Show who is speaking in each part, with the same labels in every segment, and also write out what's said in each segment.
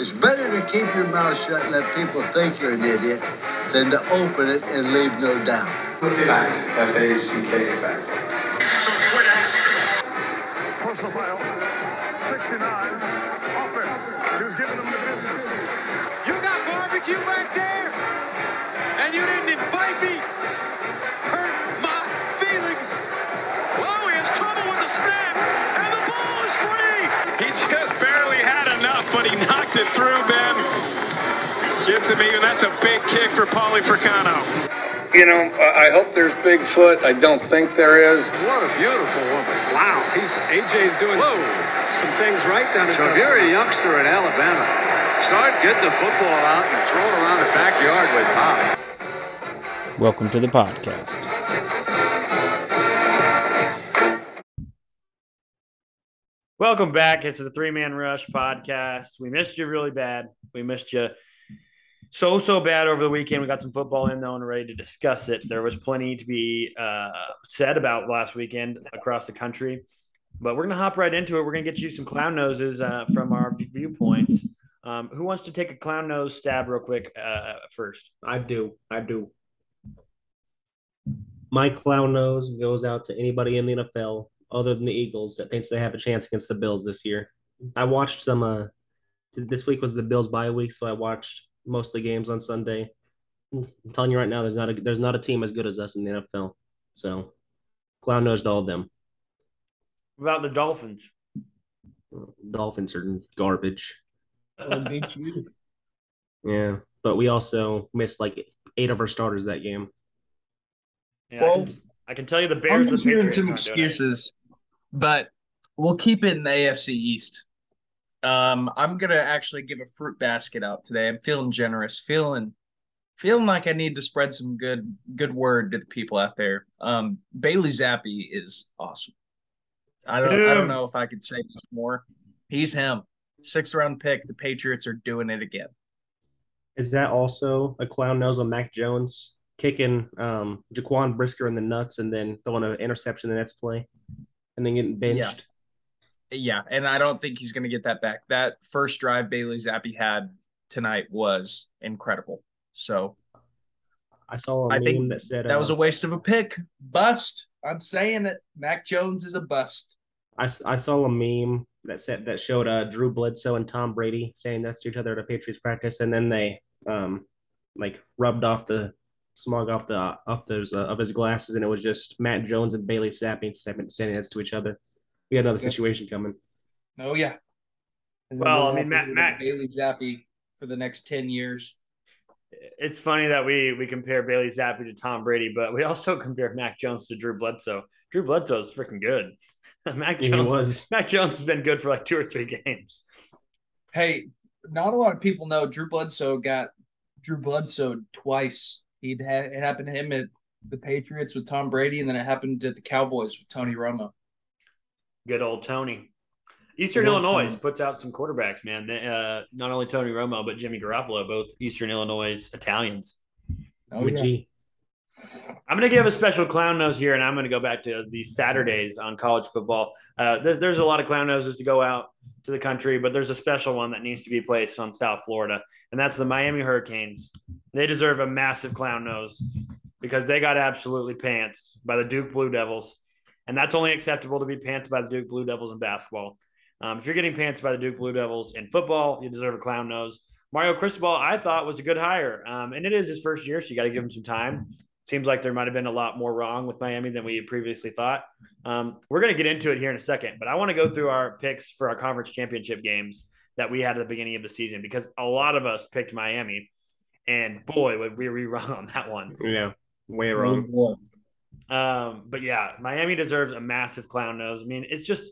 Speaker 1: It's better to keep your mouth shut and let people think you're an idiot than to open it and leave no doubt.
Speaker 2: Fact. F A C K. Fact.
Speaker 3: So quit asking.
Speaker 4: Personal foul. 69. Offense. He was giving them the business.
Speaker 5: You got barbecue back
Speaker 6: Gets him even. That's a big kick for Paulie Fricano.
Speaker 2: You know, I I hope there's Bigfoot. I don't think there is.
Speaker 6: What a beautiful woman. Wow. He's AJ's doing some things right down in
Speaker 7: So if you're a youngster in Alabama, start getting the football out and throw it around the backyard with Pop.
Speaker 8: Welcome to the podcast. Welcome back. It's the Three Man Rush podcast. We missed you really bad. We missed you so, so bad over the weekend. We got some football in, though, and ready to discuss it. There was plenty to be uh, said about last weekend across the country, but we're to hop right into it. We're to get you some clown noses uh, from our viewpoints. Um, who wants to take a clown nose stab real quick uh, first?
Speaker 9: I do. I do. My clown nose goes out to anybody in the NFL other than the Eagles that thinks they have a chance against the Bills this year. I watched some. Uh, this week was the Bills bye week, so I watched most of the games on Sunday. Hmm. I'm telling you right now, there's not a there's not a team as good as us in the NFL. So, clown nose all of them.
Speaker 8: What about the Dolphins?
Speaker 9: Dolphins are garbage.
Speaker 10: I'll beat you.
Speaker 9: Yeah, but we also missed like eight of our starters that game.
Speaker 8: Yeah, I,
Speaker 10: Well,
Speaker 8: can, I can tell you the Bears.
Speaker 10: I'm just hearing some
Speaker 8: aren't doing it.
Speaker 10: excuses, but we'll keep it in the AFC East. Um, I'm gonna actually give a fruit basket out today. I'm feeling generous, feeling feeling like I need to spread some good good word to the people out there. Um, Bailey Zappe is awesome. I don't I don't know if I could say much more. He's him. Sixth round pick. The Patriots are doing it again.
Speaker 9: Is that also a clown nose on Mac Jones kicking um, Jaquan Brisker in the nuts and then throwing an interception the next play and then getting benched?
Speaker 10: Yeah, and I don't think he's going to get that back. That first drive Bailey Zappe had tonight was incredible. So
Speaker 9: I saw a
Speaker 10: I
Speaker 9: meme
Speaker 10: think
Speaker 9: that said
Speaker 10: that was
Speaker 9: uh,
Speaker 10: a waste of a pick. Bust. I'm saying it. Mac Jones is a bust.
Speaker 9: I, I saw a meme that said that showed uh, Drew Bledsoe and Tom Brady saying that's to each other at a Patriots practice, and then they um like rubbed off the smog off the off those uh, of his glasses, and it was just Matt Jones and Bailey Zappe saying that's to each other. We had another
Speaker 10: Yep.
Speaker 9: situation coming.
Speaker 10: Oh yeah.
Speaker 8: Well,
Speaker 10: we'll
Speaker 8: I mean, Matt-
Speaker 10: have
Speaker 8: Matt-
Speaker 10: Bailey Zappe for the next ten years.
Speaker 8: It's funny that we we compare Bailey Zappe to Tom Brady, but we also compare Mac Jones to Drew Bledsoe. Drew Bledsoe is freaking good. Mac
Speaker 9: He
Speaker 8: Jones,
Speaker 9: was.
Speaker 8: Mac Jones has been good for like two or three games.
Speaker 10: Hey, not a lot of people know Drew Bledsoe got Drew Bledsoe twice. He'd ha- it happened to him at the Patriots with Tom Brady, and then it happened at the Cowboys with Tony Romo.
Speaker 8: Good old Tony. Eastern
Speaker 10: Yeah,
Speaker 8: Illinois
Speaker 10: fun.
Speaker 8: puts out some quarterbacks, man. They, Uh, not only Tony Romo, but Jimmy Garoppolo, both Eastern Illinois Italians.
Speaker 10: Oh,
Speaker 9: With
Speaker 10: yeah.
Speaker 9: G.
Speaker 8: I'm going to give a special clown nose here, and I'm going to go back to these Saturdays on college football. Uh, there's, there's a lot of clown noses to go out to the country, but there's a special one that needs to be placed on South Florida, and that's the Miami Hurricanes. They deserve a massive clown nose because they got absolutely pants by the Duke Blue Devils, and that's only acceptable to be pants by the Duke Blue Devils in basketball. Um, if you're getting pants by the Duke Blue Devils in football, you deserve a clown nose. Mario Cristobal, I thought was a good hire, um, and it is his first year, so you got to give him some time. Seems like there might have been a lot more wrong with Miami than we had previously thought. Um, we're going to get into it here in a second, but I want to go through our picks for our conference championship games that we had at the beginning of the season because a lot of us picked Miami, and boy, would we be wrong on that one.
Speaker 9: Yeah, way wrong.
Speaker 8: Um, but yeah, Miami deserves a massive clown nose. I mean, it's just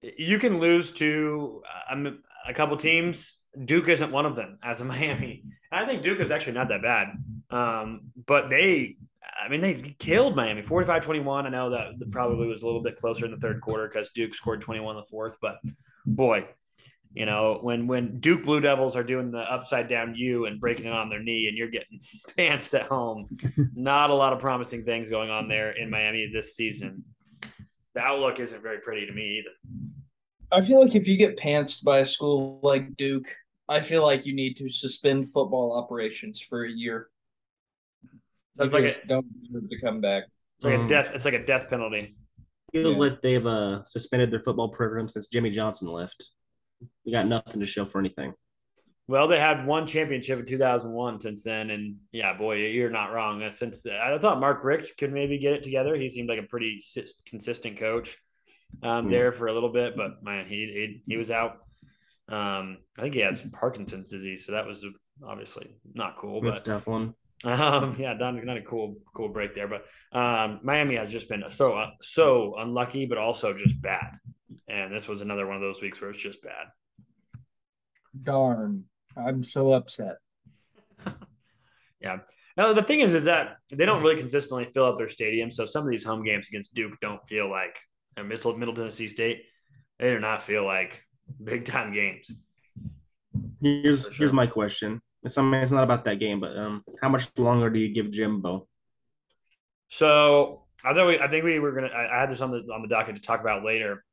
Speaker 8: you can lose to um, a couple teams. Duke isn't one of them as a Miami. And I think Duke is actually not that bad. Um, but they, I mean, they killed Miami 45 21. I know that that probably was a little bit closer in the third quarter because Duke scored 21 in the fourth. But boy, you know, when when Duke Blue Devils are doing the upside down U and breaking it on their knee and you're getting pantsed at home, not a lot of promising things going on there in Miami this season. The outlook isn't very pretty to me either.
Speaker 10: I feel like if you get pantsed by a school like Duke, I feel like you need to suspend football operations for a year.
Speaker 8: That's like a,
Speaker 10: don't deserve to come back.
Speaker 8: it's like a
Speaker 9: Um,
Speaker 8: death. It's like a death penalty.
Speaker 9: Feels
Speaker 10: Yeah.
Speaker 9: like they've uh, suspended their football program since Jimmy Johnson left. We got nothing to show for anything.
Speaker 8: Well, they had one championship in 2001 since then, and yeah, boy, you're not wrong. Uh, Since I thought Mark Richt could maybe get it together. He seemed like a pretty consistent coach um,
Speaker 9: Hmm.
Speaker 8: there for a little bit, but man, he he, he was out. Um, I think he has Parkinson's disease, so that was obviously not cool.
Speaker 9: That's
Speaker 8: But
Speaker 9: a tough one.
Speaker 8: um, yeah, not, not a cool cool break there. But um, Miami has just been so uh, so unlucky, but also just bad. And this was another one of those weeks where it's just bad.
Speaker 10: Darn. I'm so upset.
Speaker 8: Yeah. Now the thing is, is that they don't really consistently fill up their stadium. So some of these home games against Duke don't feel like and Middle Middle Tennessee State. They do not feel like big time games.
Speaker 9: Here's
Speaker 8: sure.
Speaker 9: here's my question. It's, I mean, it's not about that game, but um, how much longer do you give Jimbo?
Speaker 8: So I thought we, I think we were gonna. I, I had this on the on the docket to talk about later.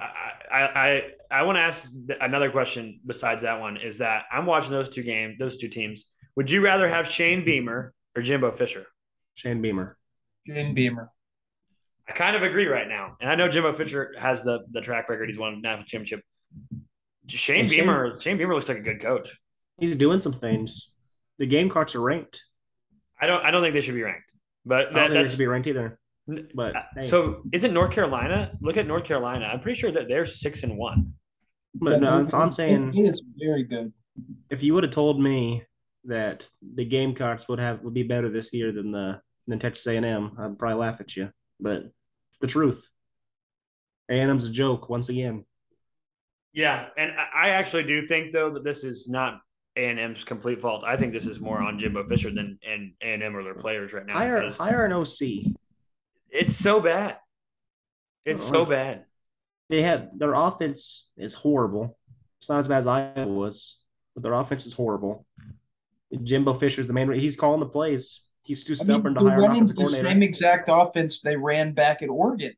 Speaker 8: I I I, I want to ask another question besides that one. Is that I'm watching those two games, those two teams. Would you rather have Shane Beamer or Jimbo Fisher?
Speaker 9: Shane Beamer.
Speaker 10: Shane Beamer.
Speaker 8: I kind of agree right now, and I know Jimbo Fisher has the the track record. He's won a national championship. Shane
Speaker 9: And Shane-
Speaker 8: Beamer, Shane Beamer looks like a good coach.
Speaker 9: He's doing some things. The Gamecocks are ranked.
Speaker 8: I don't I don't think they should be ranked, but
Speaker 9: I don't
Speaker 8: that,
Speaker 9: think they
Speaker 8: that's
Speaker 9: should be ranked either. But
Speaker 8: Uh,
Speaker 9: hey.
Speaker 8: so. Isn't North Carolina? Look at North Carolina. I'm pretty sure that they're six and one.
Speaker 9: but no, I'm, I'm saying
Speaker 10: He is very good.
Speaker 9: if you would have told me that the Gamecocks would have would be better this year than the than Texas A&M, I'd probably laugh at you. But it's the truth. A&M's a joke once again.
Speaker 8: Yeah, and I I actually do think though that this is not A and M's complete fault. I think this is more on Jimbo Fisher than and A and M or their players right now.
Speaker 9: Hire
Speaker 8: because
Speaker 9: hire an OC.
Speaker 8: It's so bad. It's so
Speaker 9: Like-
Speaker 8: bad.
Speaker 9: They have their offense is horrible. It's not as bad as Iowa was, but their offense is horrible. Jimbo Fisher's the main. He's calling the plays. He's too
Speaker 10: I mean,
Speaker 9: stubborn to hire an
Speaker 10: running
Speaker 9: offensive
Speaker 10: the
Speaker 9: coordinator.
Speaker 10: same exact offense they ran back at Oregon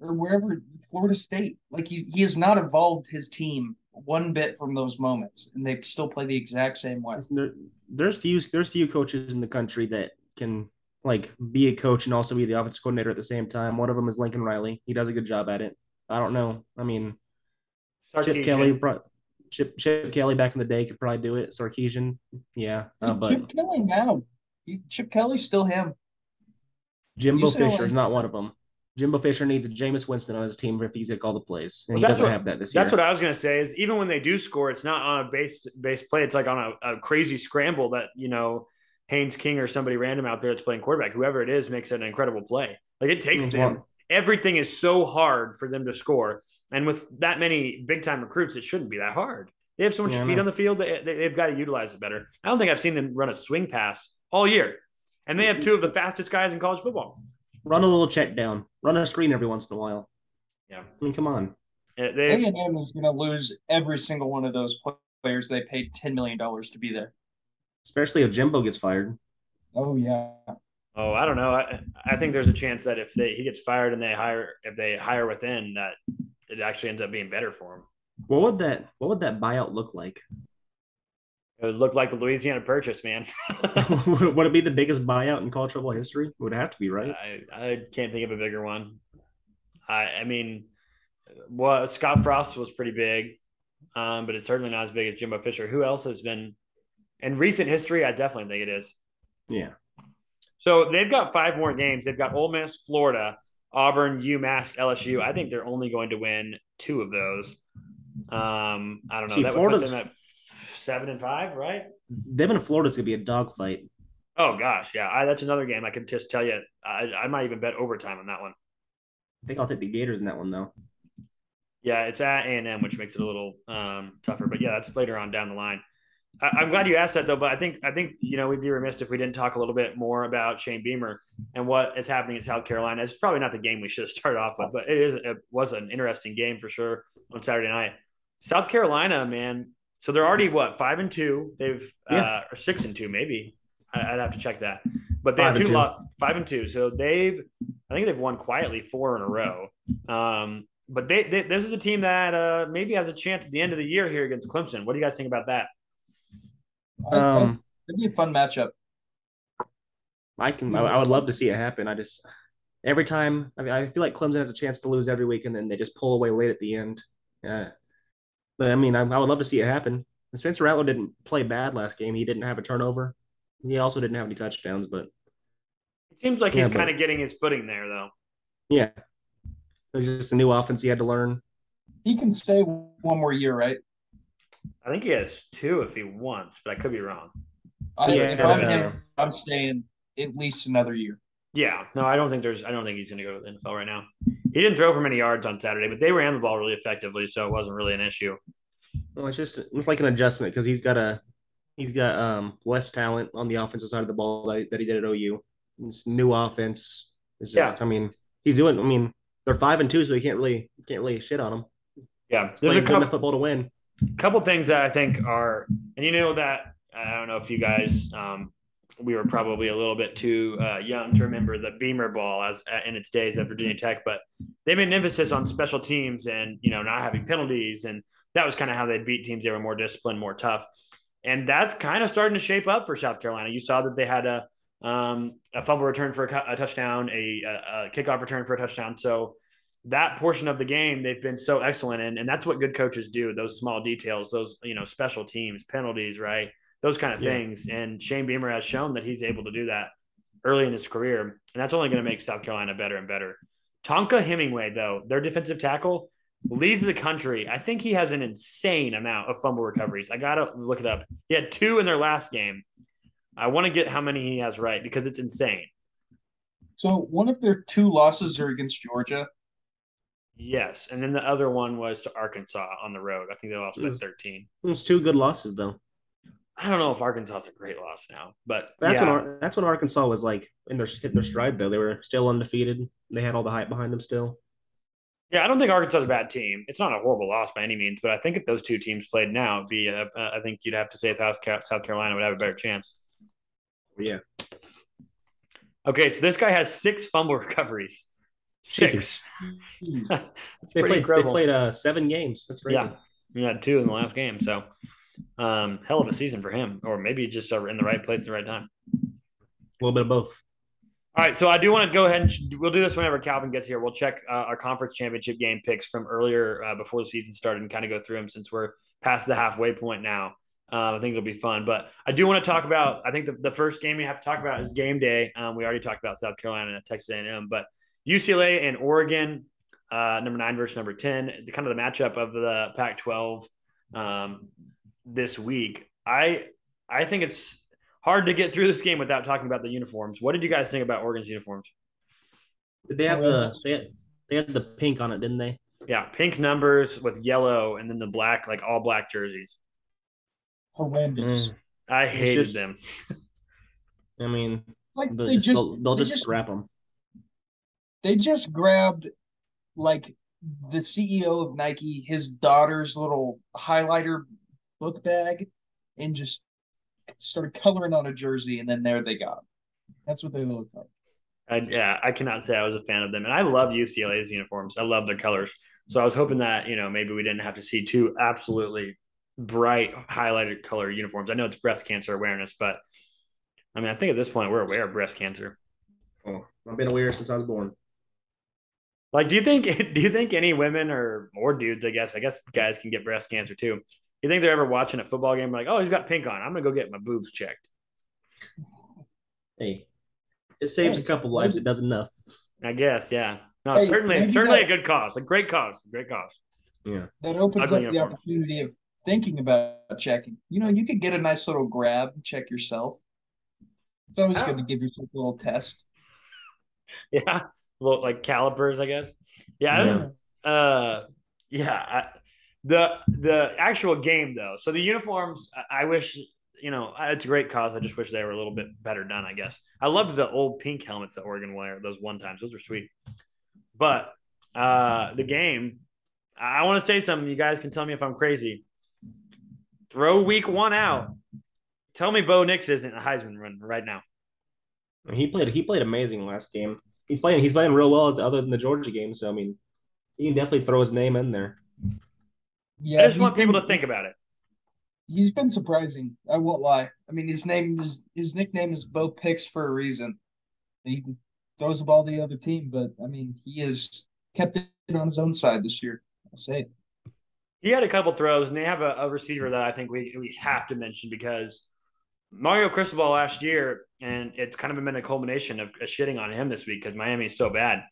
Speaker 10: or wherever, Florida State. Like he's he has not evolved his team one bit from those moments, and they still play the exact same way.
Speaker 9: There, there's few there's few coaches in the country that can like be a coach and also be the offensive coordinator at the same time. One of them is Lincoln Riley. He does a good job at it. I don't know. I mean, Chip Kelly, pro- Chip Chip Kelly back in the day could probably do it. Sarkisian, yeah, uh, but
Speaker 10: Chip Kelly now, he, Chip Kelly's still him.
Speaker 9: Jimbo
Speaker 10: You
Speaker 9: Fisher is not one of them. Jimbo Fisher needs a Jameis Winston on his team if he's gonna call the plays, and
Speaker 8: Well,
Speaker 9: he
Speaker 8: that's
Speaker 9: doesn't
Speaker 8: what-
Speaker 9: have that this year.
Speaker 8: That's what I was gonna say. Is even when they do score, it's not on a base base play. It's like on a, a crazy scramble that you know Haynes King or somebody random out there that's playing quarterback, whoever it is, makes an incredible play. Like it takes
Speaker 9: Mhm.
Speaker 8: them. Everything is so hard for them to score, and with that many big time recruits, it shouldn't be that hard. They have so much
Speaker 9: Yeah,
Speaker 8: speed on the field. They, they, they've got to utilize it better. I don't think I've seen them run a swing pass all year, and they have two of the fastest guys in college football.
Speaker 9: Run a little check down, run a screen every once in a while.
Speaker 8: Yeah,
Speaker 9: I mean, come on.
Speaker 8: They,
Speaker 10: A&M is going to lose every single one of those players they paid ten million dollars to be there.
Speaker 9: Especially if Jimbo gets fired.
Speaker 10: Oh yeah,
Speaker 8: Oh, I don't know. I, I think there's a chance that if they, he gets fired and they hire if they hire within that it actually ends up being better for him.
Speaker 9: What would that What would that buyout look like?
Speaker 8: It would look like the Louisiana Purchase, man.
Speaker 9: would it be the biggest buyout in college football history? It would have to be, right?
Speaker 8: I, I can't think of a bigger one. I I mean, well, Scott Frost was pretty big, um, but it's certainly not as big as Jimbo Fisher. Who else has been in recent history? I definitely think it is.
Speaker 9: Yeah.
Speaker 8: So they've got five more games. They've got Ole Miss, Florida, Auburn, UMass, LSU. I think they're only going to win two of those. Um, I don't know.
Speaker 9: See,
Speaker 8: that would put
Speaker 9: Florida's-
Speaker 8: them at seven and five, right?
Speaker 9: Them in Florida's gonna be a dogfight.
Speaker 8: Oh gosh, yeah. I, that's another game. I can just tell you. I, I might even bet overtime on that one.
Speaker 9: I think I'll take the Gators in that one though.
Speaker 8: Yeah, it's at A and M, which makes it a little um, tougher. But yeah, that's later on down the line. I, I'm glad you asked that though. But I think I think you know we'd be remiss if we didn't talk a little bit more about Shane Beamer and what is happening in South Carolina. It's probably not the game we should have started off with, but it is it was an interesting game for sure on Saturday night. South Carolina, man. So they're already what five and two. They've uh, or six and two maybe. I, I'd have to check that. But they have two
Speaker 9: two.
Speaker 8: lo- five and two. So they've I think they've won quietly four in a row. Um, but they, they this is a team that uh, maybe has a chance at the end of the year here against Clemson. What do you guys think about that?
Speaker 9: Um,
Speaker 10: It'd be a fun matchup.
Speaker 9: I can. I, I would love to see it happen. I just every time. I mean, I feel like Clemson has a chance to lose every week, and then they just pull away late at the end. Yeah, but I mean, I, I would love to see it happen. And Spencer Rattler didn't play bad last game. He didn't have a turnover. He also didn't have any touchdowns, but
Speaker 8: It seems like
Speaker 9: Yeah,
Speaker 8: he's kind of getting his footing there, though.
Speaker 9: yeah, it was just a new offense he had to learn.
Speaker 10: He can stay one more year, right?
Speaker 8: I think he has two if he wants, but I could be wrong.
Speaker 10: I,
Speaker 9: Yeah,
Speaker 10: if I'm him, I'm staying at least another year.
Speaker 8: Yeah, no, I don't think there's. I don't think he's going to go to the NFL right now. He didn't throw for many yards on Saturday, but they ran the ball really effectively, so it wasn't really an issue.
Speaker 9: Well, it's just it's like an adjustment because he's got a he's got um less talent on the offensive side of the ball that, that he did at OU. It's new offense. It's just,
Speaker 8: Yeah.
Speaker 9: I mean, he's doing. I mean, they're five and two, so he can't really can't really shit on them.
Speaker 8: Yeah,
Speaker 9: There's
Speaker 8: there's a
Speaker 9: good enough
Speaker 8: couple,
Speaker 9: football to win.
Speaker 8: Couple things that I think are, and you know that I don't know if you guys, um, we were probably a little bit too uh, young to remember the Beamer ball as uh, in its days at Virginia Tech, but they made an emphasis on special teams and you know not having penalties, and that was kind of how they beat teams. They were more disciplined, more tough, and that's kind of starting to shape up for South Carolina. You saw that they had a um, a fumble return for a, a touchdown, a, a, a kickoff return for a touchdown. So that portion of the game they've been so excellent in, and that's what good coaches do. Those small details, those you know special teams, penalties, right? Those kind of
Speaker 9: Yeah.
Speaker 8: things. And Shane Beamer has shown that he's able to do that early in his career, and that's only going to make South Carolina better and better. Tonka Hemingway, though, their defensive tackle leads the country. I think he has an insane amount of fumble recoveries. I got to look it up. He had two in their last game. I want to get how many he has right because it's insane.
Speaker 10: So one of their two losses are against Georgia.
Speaker 8: Yes, and then the other one was to Arkansas on the road. I think they lost by
Speaker 9: Mm.
Speaker 8: 13.
Speaker 9: It's two good losses though.
Speaker 8: I don't know if Arkansas is a great loss now, but
Speaker 9: That's
Speaker 8: yeah,
Speaker 9: when that's when Arkansas was like in their hit their stride though. They were still undefeated. They had all the hype behind them still.
Speaker 8: yeah, I don't think Arkansas is a bad team. It's not a horrible loss by any means, but I think if those two teams played now, it'd be uh, uh, I think you'd have to say South Carolina would have a better chance.
Speaker 9: Yeah.
Speaker 8: Okay, so this guy has six fumble recoveries. Six. That's
Speaker 9: They played
Speaker 8: incredible.
Speaker 9: they played uh seven games. That's crazy.
Speaker 8: Yeah, he had two in the last game. So, um, hell of a season for him, or maybe just uh, in the right place at the right time.
Speaker 9: A little bit of both.
Speaker 8: All right, so I do want to go ahead and we'll do this whenever Calvin gets here. We'll check uh, our conference championship game picks from earlier uh, before the season started and kind of go through them since we're past the halfway point now. Um, I think it'll be fun, but I do want to talk about. I think the, the first game we have to talk about is game day. Um, we already talked about South Carolina and Texas A&M, but UCLA and Oregon, uh, number nine versus number ten, the kind of the matchup of the Pac-12 um, this week. I I think it's hard to get through this game without talking about the uniforms. What did you guys think about Oregon's uniforms?
Speaker 9: Did they have the they had, they had the pink on it, didn't they?
Speaker 8: Yeah, pink numbers with yellow and then the black, like all black jerseys.
Speaker 10: Horrendous.
Speaker 9: Mm.
Speaker 8: I hated
Speaker 9: just-
Speaker 8: them.
Speaker 9: I mean,
Speaker 10: Like
Speaker 9: they'll just,
Speaker 10: just
Speaker 9: they'll, they'll
Speaker 10: they
Speaker 9: just,
Speaker 10: just
Speaker 9: scrap them.
Speaker 10: They just grabbed like the CEO of Nike, his daughter's little highlighter book bag, and just started coloring on a jersey, and then there they got 'em. That's what they look like.
Speaker 8: I, yeah, I cannot say I was a fan of them, and I love UCLA's uniforms. I love their colors. So I was hoping that you know maybe we didn't have to see two absolutely bright highlighted color uniforms. I know it's breast cancer awareness, but I mean I think at this point we're aware of breast cancer.
Speaker 9: Oh, I've been aware since I was born.
Speaker 8: Like, do you think do you think any women or or dudes, I guess, I guess guys can get breast cancer too? You think they're ever watching a football game like, oh, he's got pink on. I'm gonna go get my boobs checked.
Speaker 9: Hey, it saves a couple lives. It does enough.
Speaker 8: I guess, yeah. No,
Speaker 10: Hey,
Speaker 8: certainly, certainly
Speaker 10: that-
Speaker 8: a good cause, a great cause, a great cause.
Speaker 9: Yeah.
Speaker 10: That opens
Speaker 8: Ugly
Speaker 10: up the opportunity of thinking about checking. You know, you could get a nice little grab and check yourself. It's always
Speaker 8: Ah.
Speaker 10: good to give yourself a little test.
Speaker 8: Yeah, well, like calipers, I guess. Yeah, I don't know. Uh, yeah. I, the the actual game though. So the uniforms, I, I wish you know it's a great cause. I just wish they were a little bit better done. I guess I loved the old pink helmets that Oregon wear. Those one times, those were sweet. But uh, the game, I, I want to say something. You guys can tell me if I'm crazy. Throw week one out. Tell me Bo Nix isn't a Heisman run right now.
Speaker 9: He played. He played amazing last game. He's playing. He's playing real well other than the Georgia game. So I mean, he can definitely throw his name in there.
Speaker 10: Yeah,
Speaker 8: I just want people
Speaker 10: been-
Speaker 8: to think about it.
Speaker 10: He's been surprising. I won't lie. I mean, his name is his nickname is Bo Picks for a reason. He throws the ball to the other team, but I mean, he has kept it on his own side this year. I'll say it.
Speaker 8: He had a couple throws, and they have a, a receiver that I think we, we have to mention because Mario Cristobal last year, and it's kind of been a culmination of, shitting on him this week because Miami is so bad.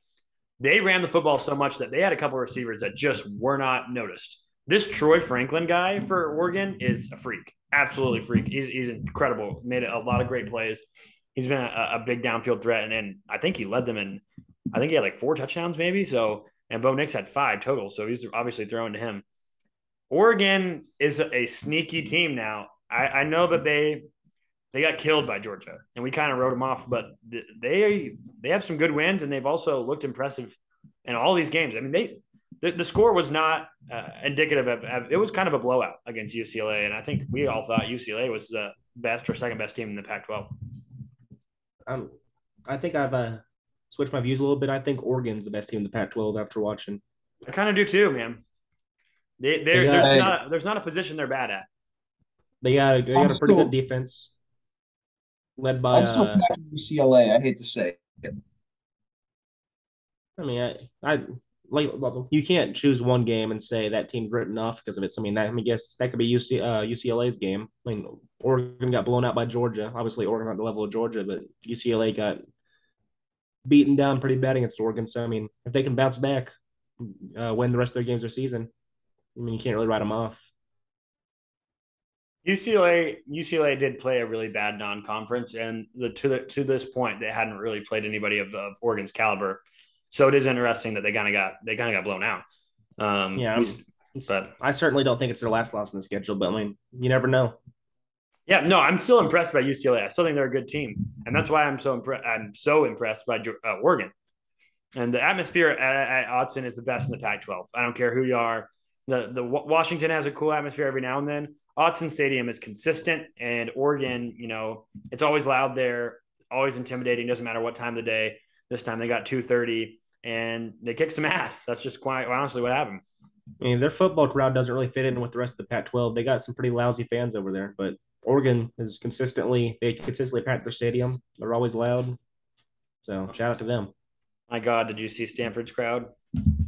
Speaker 8: They ran the football so much that they had a couple of receivers that just were not noticed. This Troy Franklin guy for Oregon is a freak, absolutely freak. He's, he's incredible. Made a lot of great plays. He's been a, a big downfield threat, and, and I think he led them in. I think he had like four touchdowns, maybe. So, and Bo Nix had five total. So he's obviously throwing to him. Oregon is a, a sneaky team now. I, I know that they they got killed by Georgia, and we kind of wrote them off, but they they have some good wins, and they've also looked impressive in all these games. I mean, they the, the score was not uh, indicative of, of it was kind of a blowout against UCLA, and I think we all thought UCLA was the best or second best team in the Pac-12.
Speaker 9: Um, I think I've uh, switched my views a little bit. I think Oregon's the best team in the Pac-12 after watching.
Speaker 8: I kind of do too, man. They, they're,
Speaker 9: They got-
Speaker 8: there's not there's not a position they're bad at.
Speaker 9: They got they got a pretty good defense, led by.
Speaker 10: I'm still
Speaker 9: Uh,
Speaker 10: UCLA. I hate to say. it.
Speaker 9: I mean, I, I like you can't choose one game and say that team's written off because of it. So, I mean, that, I mean, guess that could be UC, uh, UCLA's game. I mean, Oregon got blown out by Georgia. Obviously, Oregon not the level of Georgia, but UCLA got beaten down pretty bad against Oregon. So, I mean, if they can bounce back, uh, win the rest of their games this season, I mean, you can't really write them off.
Speaker 8: UCLA UCLA did play a really bad non-conference, and the, to the to this point, they hadn't really played anybody of, of Oregon's caliber. So it is interesting that they kind of got they kind of got blown out. Um,
Speaker 9: Yeah,
Speaker 8: but
Speaker 9: I certainly don't think it's their last loss in the schedule, but I mean, you never know.
Speaker 8: yeah, no, I'm still impressed by UCLA. I still think they're a good team, and that's why I'm so impressed. I'm so impressed by uh, Oregon, and the atmosphere at, at Autzen is the best in the Pac-12. I don't care who you are. The the Washington has a cool atmosphere every now and then. Autzen Stadium is consistent, and Oregon, you know, it's always loud there, always intimidating. Doesn't matter what time of the day. This time they got 2:30, and they kicked some ass. That's just quite honestly what happened.
Speaker 9: I mean, their football crowd doesn't really fit in with the rest of the Pac-12. They got some pretty lousy fans over there, but Oregon is consistently they consistently pack their stadium. They're always loud. So shout out to them.
Speaker 8: My God, did you see Stanford's crowd?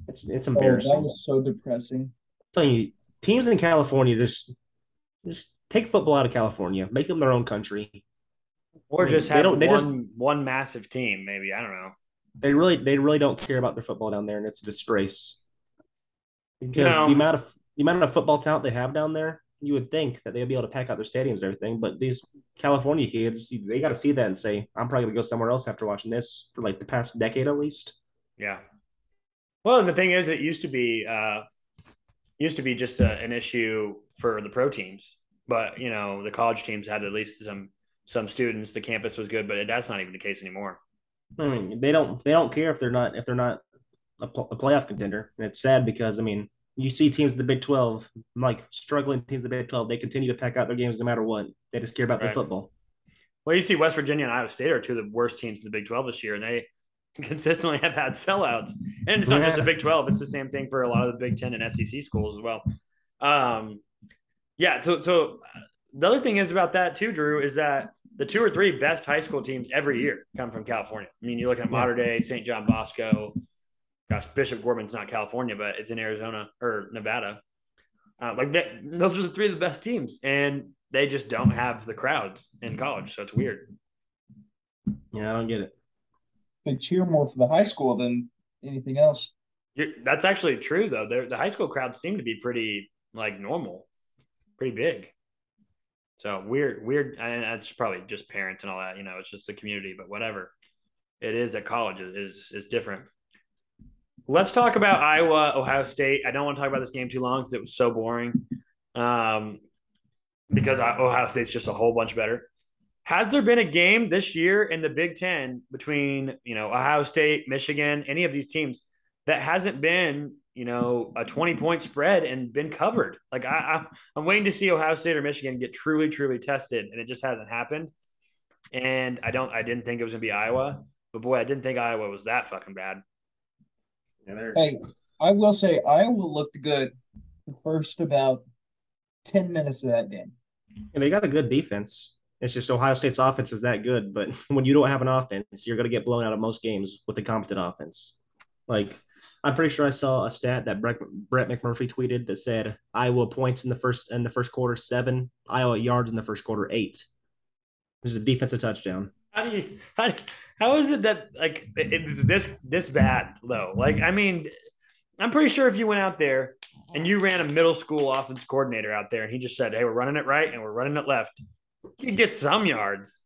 Speaker 9: It's it's
Speaker 10: Oh,
Speaker 9: embarrassing.
Speaker 10: that was so depressing.
Speaker 9: I'm telling you, teams in California just just take football out of California, make them their own country.
Speaker 8: Or
Speaker 9: I mean,
Speaker 8: just
Speaker 9: they
Speaker 8: have
Speaker 9: don't- they
Speaker 8: one
Speaker 9: just-
Speaker 8: one massive team, maybe. I don't know.
Speaker 9: They really they really don't care about their football down there, and it's a disgrace. Because
Speaker 8: know-
Speaker 9: the amount of the amount of football talent they have down there, you would think that they'd be able to pack out their stadiums and everything. But these California kids, they got to see that and say, "I'm probably gonna go somewhere else after watching this for like the past decade at least."
Speaker 8: Yeah. Well, and the thing is, it used to be uh, used to be just a, an issue for the pro teams, but you know the college teams had at least some some students. The campus was good, but that's not even the case anymore.
Speaker 9: I mean, they don't they don't care if they're not if they're not a, pl- a playoff contender, and it's sad because I mean, you see teams in the Big Twelve, like struggling teams in the Big Twelve, they continue to pack out their games no matter what. They just care about
Speaker 8: Right.
Speaker 9: their football.
Speaker 8: Well, you see, West Virginia and Iowa State are two of the worst teams in the Big Twelve this year, and they consistently have had sellouts. And it's not just the Big Twelve; it's the same thing for a lot of the Big Ten and SEC schools as well. Um, yeah. So, so the other thing is about that too, Drew, is that the two or three best high school teams every year come from California. I mean, you look at Mater Dei, St. John Bosco. Gosh, Bishop Gorman's not California, but it's in Arizona or Nevada. Uh, like that, those are the three of the best teams, and they just don't have the crowds in college, so it's weird.
Speaker 9: Yeah, I don't get it.
Speaker 10: They cheer more for the high school than anything else.
Speaker 8: You're, that's actually true, though. They're, the high school crowds seem to be pretty like normal, pretty big. So weird, weird. And that's probably just parents and all that. You know, it's just the community, but whatever. It is at college is is different. Let's talk about Iowa, Ohio State. I don't want to talk about this game too long because it was so boring. Um, because Ohio State's just a whole bunch better. Has there been a game this year in the Big Ten between you know Ohio State, Michigan, any of these teams that hasn't been you know a twenty point spread and been covered? Like I, I I'm waiting to see Ohio State or Michigan get truly truly tested, and it just hasn't happened. And I don't I didn't think it was gonna be Iowa, but boy, I didn't think Iowa was that fucking bad.
Speaker 9: Yeah, they're-
Speaker 10: Hey, I will say Iowa looked good the first about ten minutes of that game.
Speaker 9: And they got a good defense. It's just Ohio State's offense is that good, but when you don't have an offense, you're going to get blown out of most games with a competent offense. Like I'm pretty sure I saw a stat that Brett, Brett McMurphy tweeted that said Iowa points in the first in the first quarter seven, Iowa yards in the first quarter eight. It was a defensive touchdown.
Speaker 8: How do you how, how is it that like it's this this bad though? Like I mean, I'm pretty sure if you went out there and you ran a middle school offense coordinator out there and he just said, "Hey, we're running it right and we're running it left," you get some yards.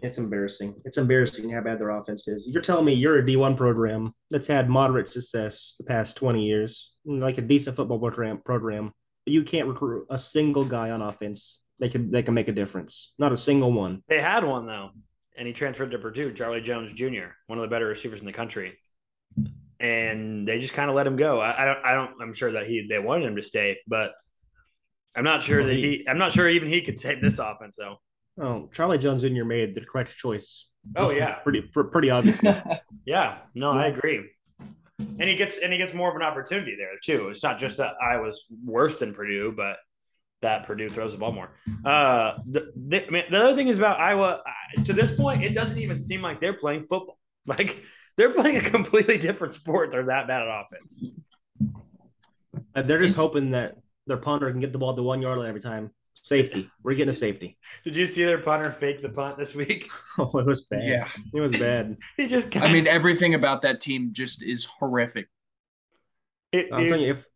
Speaker 9: It's embarrassing. It's embarrassing how bad their offense is. You're telling me you're a D1 program that's had moderate success the past 20 years, like a decent football program, program. You can't recruit a single guy on offense they can they can make a difference. Not a single one.
Speaker 8: They had one though, and he transferred to Purdue, Charlie Jones Jr., one of the better receivers in the country. And they just kind of let him go. I, I don't. I don't. I'm sure that he they wanted him to stay, but I'm not sure that he. I'm not sure even he could take this offense though.
Speaker 9: Oh, Charlie Jones Jr. made the correct choice.
Speaker 8: Oh yeah,
Speaker 9: pretty pretty obviously.
Speaker 8: yeah, no, I agree. And he gets and he gets more of an opportunity there too. It's not just that I was worse than Purdue, but that Purdue throws the ball more. Uh, the, the, I mean, the other thing is about Iowa. To this point, it doesn't even seem like they're playing football. Like they're playing a completely different sport. They're that bad at offense.
Speaker 9: And they're just it's, hoping that their punter can get the ball to the one yard line every time. Safety. We're getting a safety.
Speaker 8: Did you see their punter fake the punt this week?
Speaker 9: Oh, it was bad. Yeah, it was bad.
Speaker 8: he just.
Speaker 10: Kinda... I mean, everything about that team just is horrific.
Speaker 9: It, I'm telling you, if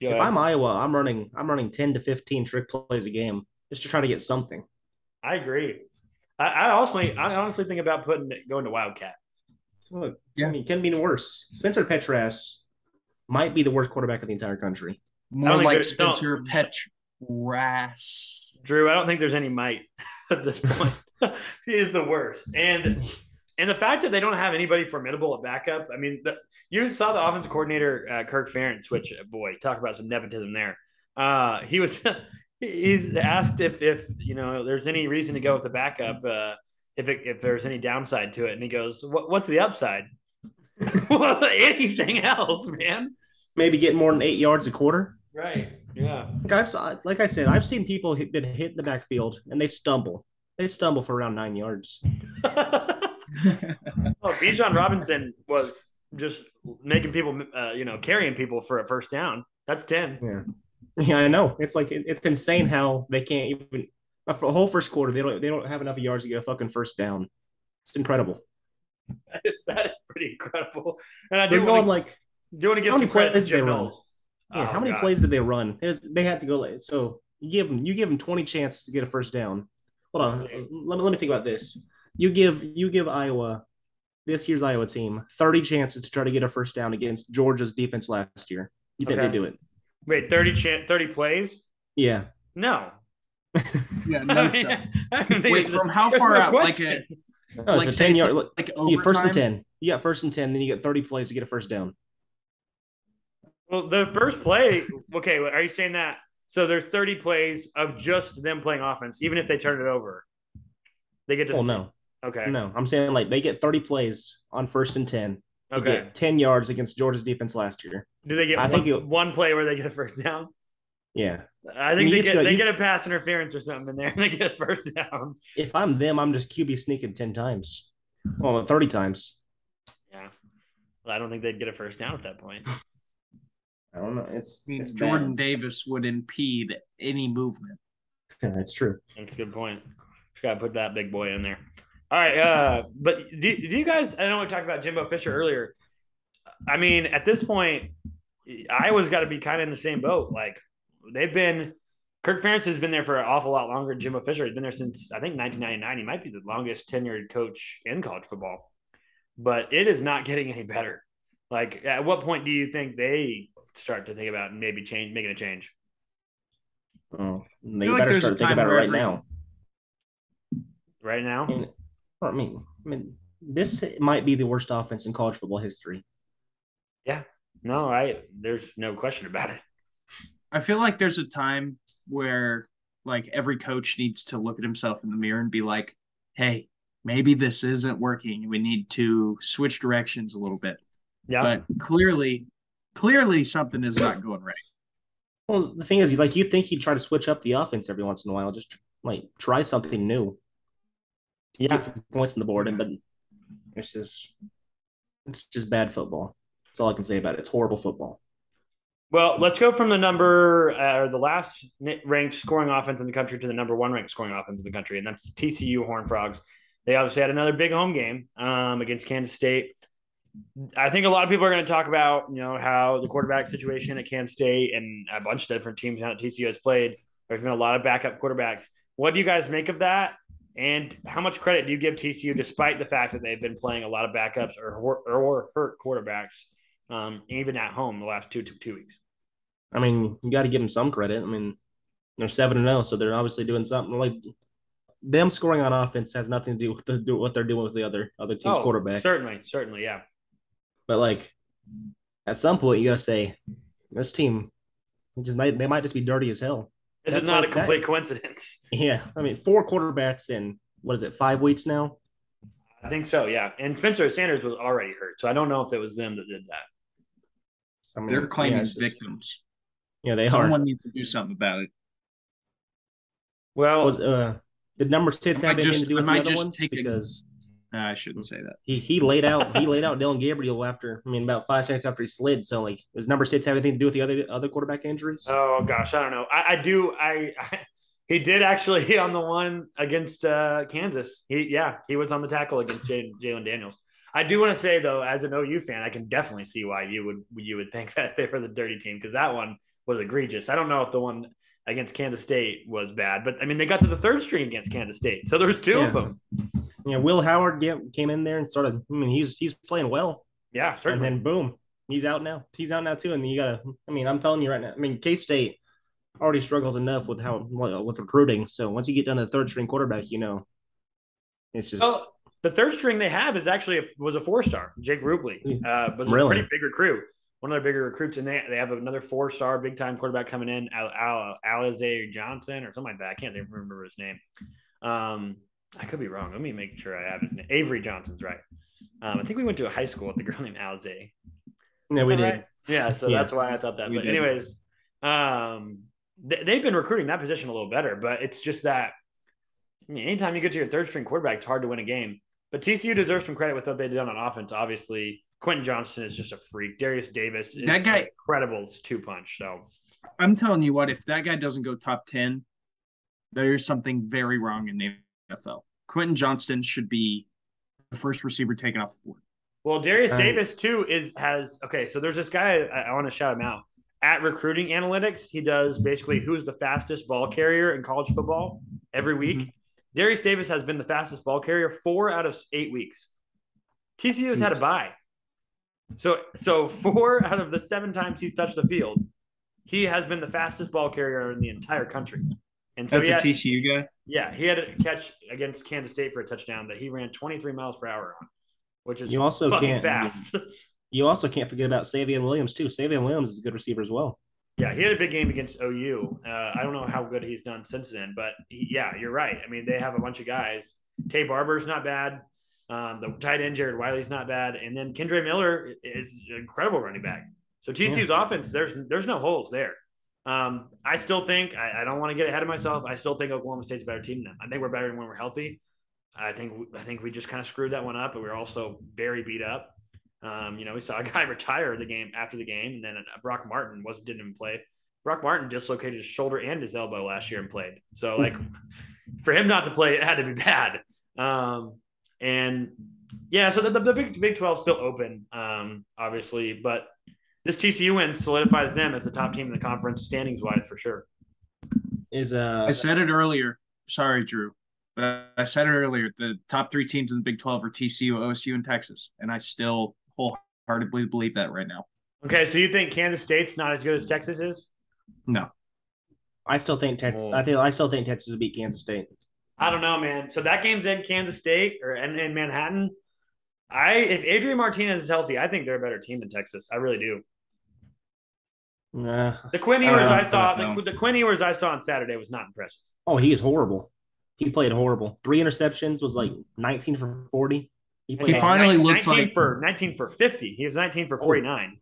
Speaker 9: if I'm Iowa, I'm running I'm running 10 to 15 trick plays a game just to try to get something.
Speaker 8: I agree. I, I also I honestly think about putting going to Wildcat.
Speaker 9: Look, yeah. I mean, it can be worse. Spencer Petras might be the worst quarterback in the entire country.
Speaker 10: More like Spencer Petras.
Speaker 8: Drew, I don't think there's any might at this point. he is the worst. And and the fact that they don't have anybody formidable at backup, I mean, the, you saw the offensive coordinator uh, Kirk Ferentz, which uh, boy, talk about some nepotism there. Uh, he was he's asked if if you know there's any reason to go with the backup, uh, if it, if there's any downside to it, and he goes, what, "What's the upside?" well, anything else, man?
Speaker 9: Maybe getting more than eight yards a quarter.
Speaker 8: Right. Yeah.
Speaker 9: Like, I've, like I said, I've seen people hit, that hit in the backfield and they stumble. They stumble for around nine yards.
Speaker 8: oh, Bijan Robinson was just making people, uh, you know, carrying people for a first down. That's ten.
Speaker 9: Yeah, yeah, I know. It's like it's insane how they can't even a whole first quarter. They don't they don't have enough yards to get a fucking first down. It's incredible.
Speaker 8: That is that is pretty incredible. And I do
Speaker 9: They're going like
Speaker 8: do you want to give some credit to Jim Knowles.
Speaker 9: Yeah, oh, how many God. plays did they run? Was, they had to go. Late. So you give them you give them twenty chances to get a first down. Hold on, let me let me think about this. You give you give Iowa this year's Iowa team 30 chances to try to get a first down against Georgia's defense last year. You think okay. they do it?
Speaker 8: Wait, 30 ch- 30 plays?
Speaker 9: Yeah.
Speaker 8: No.
Speaker 10: yeah, no I mean, Wait, from how far out? Like a
Speaker 9: no, like 10 yard like, like you first and 10. You got first and 10, then you get 30 plays to get a first down.
Speaker 8: Well, the first play, okay, are you saying that? So there's 30 plays of just them playing offense, even if they turn it over. They get to.
Speaker 9: Well, no.
Speaker 8: Okay.
Speaker 9: No, I'm saying like they get 30 plays on first and 10.
Speaker 8: Okay.
Speaker 9: 10 yards against Georgia's defense last year.
Speaker 8: Do they get I one, think it, one play where they get a first down?
Speaker 9: Yeah.
Speaker 8: I think they get they get a pass interference or something in there and they get a first down.
Speaker 9: If I'm them, I'm just QB sneaking 10 times. Well, 30 times.
Speaker 8: Yeah. Well, I don't think they'd get a first down at that point.
Speaker 9: I don't know. It's,
Speaker 10: I mean,
Speaker 9: it's
Speaker 10: Jordan
Speaker 9: bad.
Speaker 10: Davis would impede any movement.
Speaker 9: Yeah, that's true.
Speaker 8: That's a good point. Just got to put that big boy in there. All right. Uh, but do, do you guys, I know we talked about Jimbo Fisher earlier. I mean, at this point, Iowa's got to be kind of in the same boat. Like they've been, Kirk Ferentz has been there for an awful lot longer than Jimbo Fisher. He's been there since I think 1999. He might be the longest tenured coach in college football, but it is not getting any better. Like, at what point do you think they start to think about maybe change, making a change?
Speaker 9: Oh, they better like start thinking about it right now.
Speaker 8: Right now,
Speaker 9: and, I mean, I mean, this might be the worst offense in college football history.
Speaker 8: Yeah, no, I there's no question about it.
Speaker 10: I feel like there's a time where like every coach needs to look at himself in the mirror and be like, "Hey, maybe this isn't working. We need to switch directions a little bit."
Speaker 8: Yeah.
Speaker 10: But clearly, clearly something is not going right.
Speaker 9: Well, the thing is, like, you think he'd try to switch up the offense every once in a while, just like try something new.
Speaker 8: Yeah.
Speaker 9: Get some points on the board, and but it's just it's just bad football. That's all I can say about it. It's horrible football.
Speaker 8: Well, let's go from the number uh, or the last ranked scoring offense in the country to the number one ranked scoring offense in the country, and that's TCU Horn Frogs. They obviously had another big home game um, against Kansas State. I think a lot of people are going to talk about you know how the quarterback situation at Kansas State and a bunch of different teams now that TCU has played. There's been a lot of backup quarterbacks. What do you guys make of that? And how much credit do you give TCU, despite the fact that they've been playing a lot of backups or or, or hurt quarterbacks, um, even at home the last two two, two weeks?
Speaker 9: I mean, you got to give them some credit. I mean, they're seven and zero, so they're obviously doing something. Like them scoring on offense has nothing to do with the, do what they're doing with the other other team's
Speaker 8: Oh,
Speaker 9: quarterback.
Speaker 8: Certainly, certainly, yeah.
Speaker 9: But like, at some point, you got to say this team just might they might just be dirty as hell.
Speaker 8: This
Speaker 9: That's
Speaker 8: is not
Speaker 9: like
Speaker 8: a
Speaker 9: that-
Speaker 8: complete coincidence.
Speaker 9: Yeah, I mean, four quarterbacks in what is it, five weeks now?
Speaker 8: I think so, yeah. And Spencer Sanders was already hurt, so I don't know if it was them that did that.
Speaker 9: I mean,
Speaker 10: They're claiming
Speaker 9: yeah, just-
Speaker 10: victims.
Speaker 9: Yeah, they are.
Speaker 10: Someone needs to do something about it.
Speaker 8: Well,
Speaker 9: Was uh, did number six
Speaker 10: I
Speaker 9: have anything
Speaker 10: just-
Speaker 9: to do
Speaker 10: I
Speaker 9: with the
Speaker 10: might
Speaker 9: other
Speaker 10: just
Speaker 9: ones?
Speaker 10: take a-
Speaker 9: Because
Speaker 10: Nah, I shouldn't say that.
Speaker 9: he he laid out he laid out Dillon Gabriel after I mean about five seconds after he slid. So like, does number six have anything to do with the other other quarterback injuries?
Speaker 8: oh gosh, I don't know. I, I do. I, I he did actually on the one against uh, Kansas. He yeah, he was on the tackle against Jalon Daniels. I do want to say though, as an OU fan, I can definitely see why you would you would think that they were the dirty team because that one was egregious. I don't know if the one against Kansas State was bad, but I mean they got to the third string against Kansas State, so there's two of them.
Speaker 9: You know, Will Howard get, came in there and sort of. I mean, he's he's playing well,
Speaker 8: Yeah, certainly.
Speaker 9: and then boom, he's out now. He's out now too, and you gotta. I mean, I'm telling you right now. I mean, K State already struggles enough with how with recruiting. So once you get down to the third string quarterback, you know, it's just.
Speaker 8: Oh, the third string they have is actually a, was a four star. Jake Rubley uh, was
Speaker 9: Really?
Speaker 8: a pretty big recruit, one of their bigger recruits, and they they have another four star big time quarterback coming in, Al, Al, Alize Johnson or something like that. I can't even remember his name. Um, I could be wrong. Let me make sure I have his name. Avery Johnson's right. Um, I think we went to a high school with a girl named Alize.
Speaker 9: no, we did.
Speaker 8: right? Yeah, so
Speaker 9: Yeah.
Speaker 8: that's why I thought that.
Speaker 10: We
Speaker 8: But
Speaker 10: did.
Speaker 8: anyways, um, they, they've been recruiting that position a little better, but it's just that. I mean, anytime you get to your third string quarterback, it's hard to win a game. But TCU deserves some credit with what they've done on offense. Obviously, Quentin Johnston is just a freak. Derius Davis is
Speaker 10: That guy-
Speaker 8: incredible as two punch. So
Speaker 10: I'm telling you what, if that guy doesn't go top 10, there's something very wrong in the NFL. Quentin Johnston should be the first receiver taken off the board.
Speaker 8: Well, Derius
Speaker 9: Um,
Speaker 8: Davis too is has okay. So there's this guy I, I want to shout him out at Recruiting Analytics. He does basically who's the fastest ball carrier in college football every week. Derius Davis has been the fastest ball carrier four out of eight weeks. TCU has had a bye, so so four out of the seven times he's touched the field, he has been the fastest ball carrier in the entire country. And so
Speaker 10: That's
Speaker 8: he
Speaker 10: a
Speaker 8: had-
Speaker 10: TCU guy.
Speaker 8: Yeah, he had a catch against Kansas State for a touchdown that he ran 23 miles per hour on, which is
Speaker 9: You also can't-
Speaker 8: fast.
Speaker 9: You also can't forget about Savion Williams too. Savion Williams is a good receiver as well.
Speaker 8: yeah, he had a big game against OU. Uh, I don't know how good he's done since then, but he, yeah, you're right. I mean, they have a bunch of guys. Taye Barber's not bad. Um, the tight end Jared Wiley's not bad, and then Kendre Miller is an incredible running back. So TCU's offense, there's there's no holes there. Um, I still think I, I don't want to get ahead of myself. I still think Oklahoma State's a better team than them. I think we're better when we're healthy. I think I think we just kind of screwed that one up, but we are also very beat up. Um, you know, we saw a guy retire the game after the game, and then uh, Brock Martin was didn't even play. Brock Martin dislocated his shoulder and his elbow last year and played. So like for him not to play, it had to be bad. Um, and yeah, so the, the, the Big Big Twelve still open, um, obviously, but this TCU win solidifies them as the top team in the conference standings wise for sure.
Speaker 9: Is uh
Speaker 10: I said it earlier. Sorry, Drew. But I said it earlier. The top three teams in the Big 12 are TCU, OSU, and Texas. And I still wholeheartedly believe that right now.
Speaker 8: Okay, so you think Kansas State's not as good as Texas is?
Speaker 10: No.
Speaker 9: I still think Texas.
Speaker 8: Oh.
Speaker 9: I think I still think Texas will beat Kansas State.
Speaker 8: I don't know, man. So that game's in Kansas State or in, in Manhattan. I if Adrian Martinez is healthy, I think they're a better team than Texas. I really do.
Speaker 9: Nah.
Speaker 8: The Quinn Ewers
Speaker 10: Uh,
Speaker 8: I saw,
Speaker 10: I
Speaker 8: the, the Quinn Ewers I saw on Saturday was not impressive.
Speaker 9: Oh, he is horrible. He played horrible. Three interceptions was like 19 for 40. He
Speaker 10: He
Speaker 9: played
Speaker 10: finally
Speaker 8: 19,
Speaker 10: looks
Speaker 8: 19
Speaker 10: like-
Speaker 8: for 19 for 50. He was 19 for 49.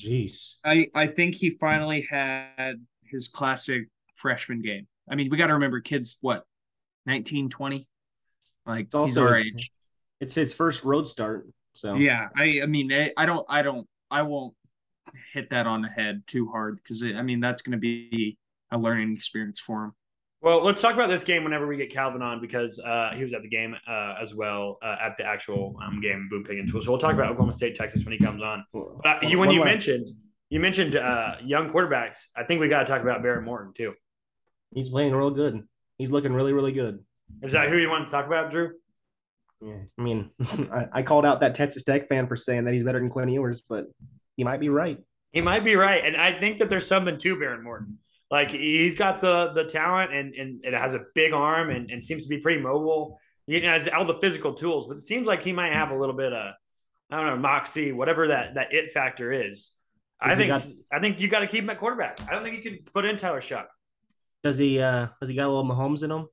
Speaker 9: Jeez.
Speaker 10: I I think he finally had his classic freshman game. I mean, we got to remember kids what 19, 20? Like
Speaker 9: It's also
Speaker 10: our
Speaker 9: his-
Speaker 10: age.
Speaker 9: It's his first road start. So
Speaker 10: Yeah, I I mean I, I don't I don't I won't hit that on the head too hard because I mean that's going to be a learning experience for him.
Speaker 8: Well, let's talk about this game whenever we get Calvin on because uh, he was at the game uh, as well uh, at the actual um, game in Boom Tool. So we'll talk about Oklahoma State, Texas when he comes on. But uh, you, when you mentioned you mentioned uh, young quarterbacks, I think we got to talk about Behren Morton too.
Speaker 9: he's playing real good. He's looking really, really good.
Speaker 8: Is that who you want to talk about, Drew?
Speaker 9: Yeah. I mean, I, I called out that Texas Tech fan for saying that he's better than Quinn Ewers, but he might be right.
Speaker 8: He might be right, and I think that there's something to Behren Morton. Like he's got the the talent and and it has a big arm and, and seems to be pretty mobile. He has all the physical tools, but it seems like he might have a little bit of I don't know moxie, whatever that that it factor is. I think
Speaker 9: got-
Speaker 8: I think you got to keep him at quarterback. I don't think you can put in Tyler Shough.
Speaker 9: Does he? uh Has he got a little Mahomes in him?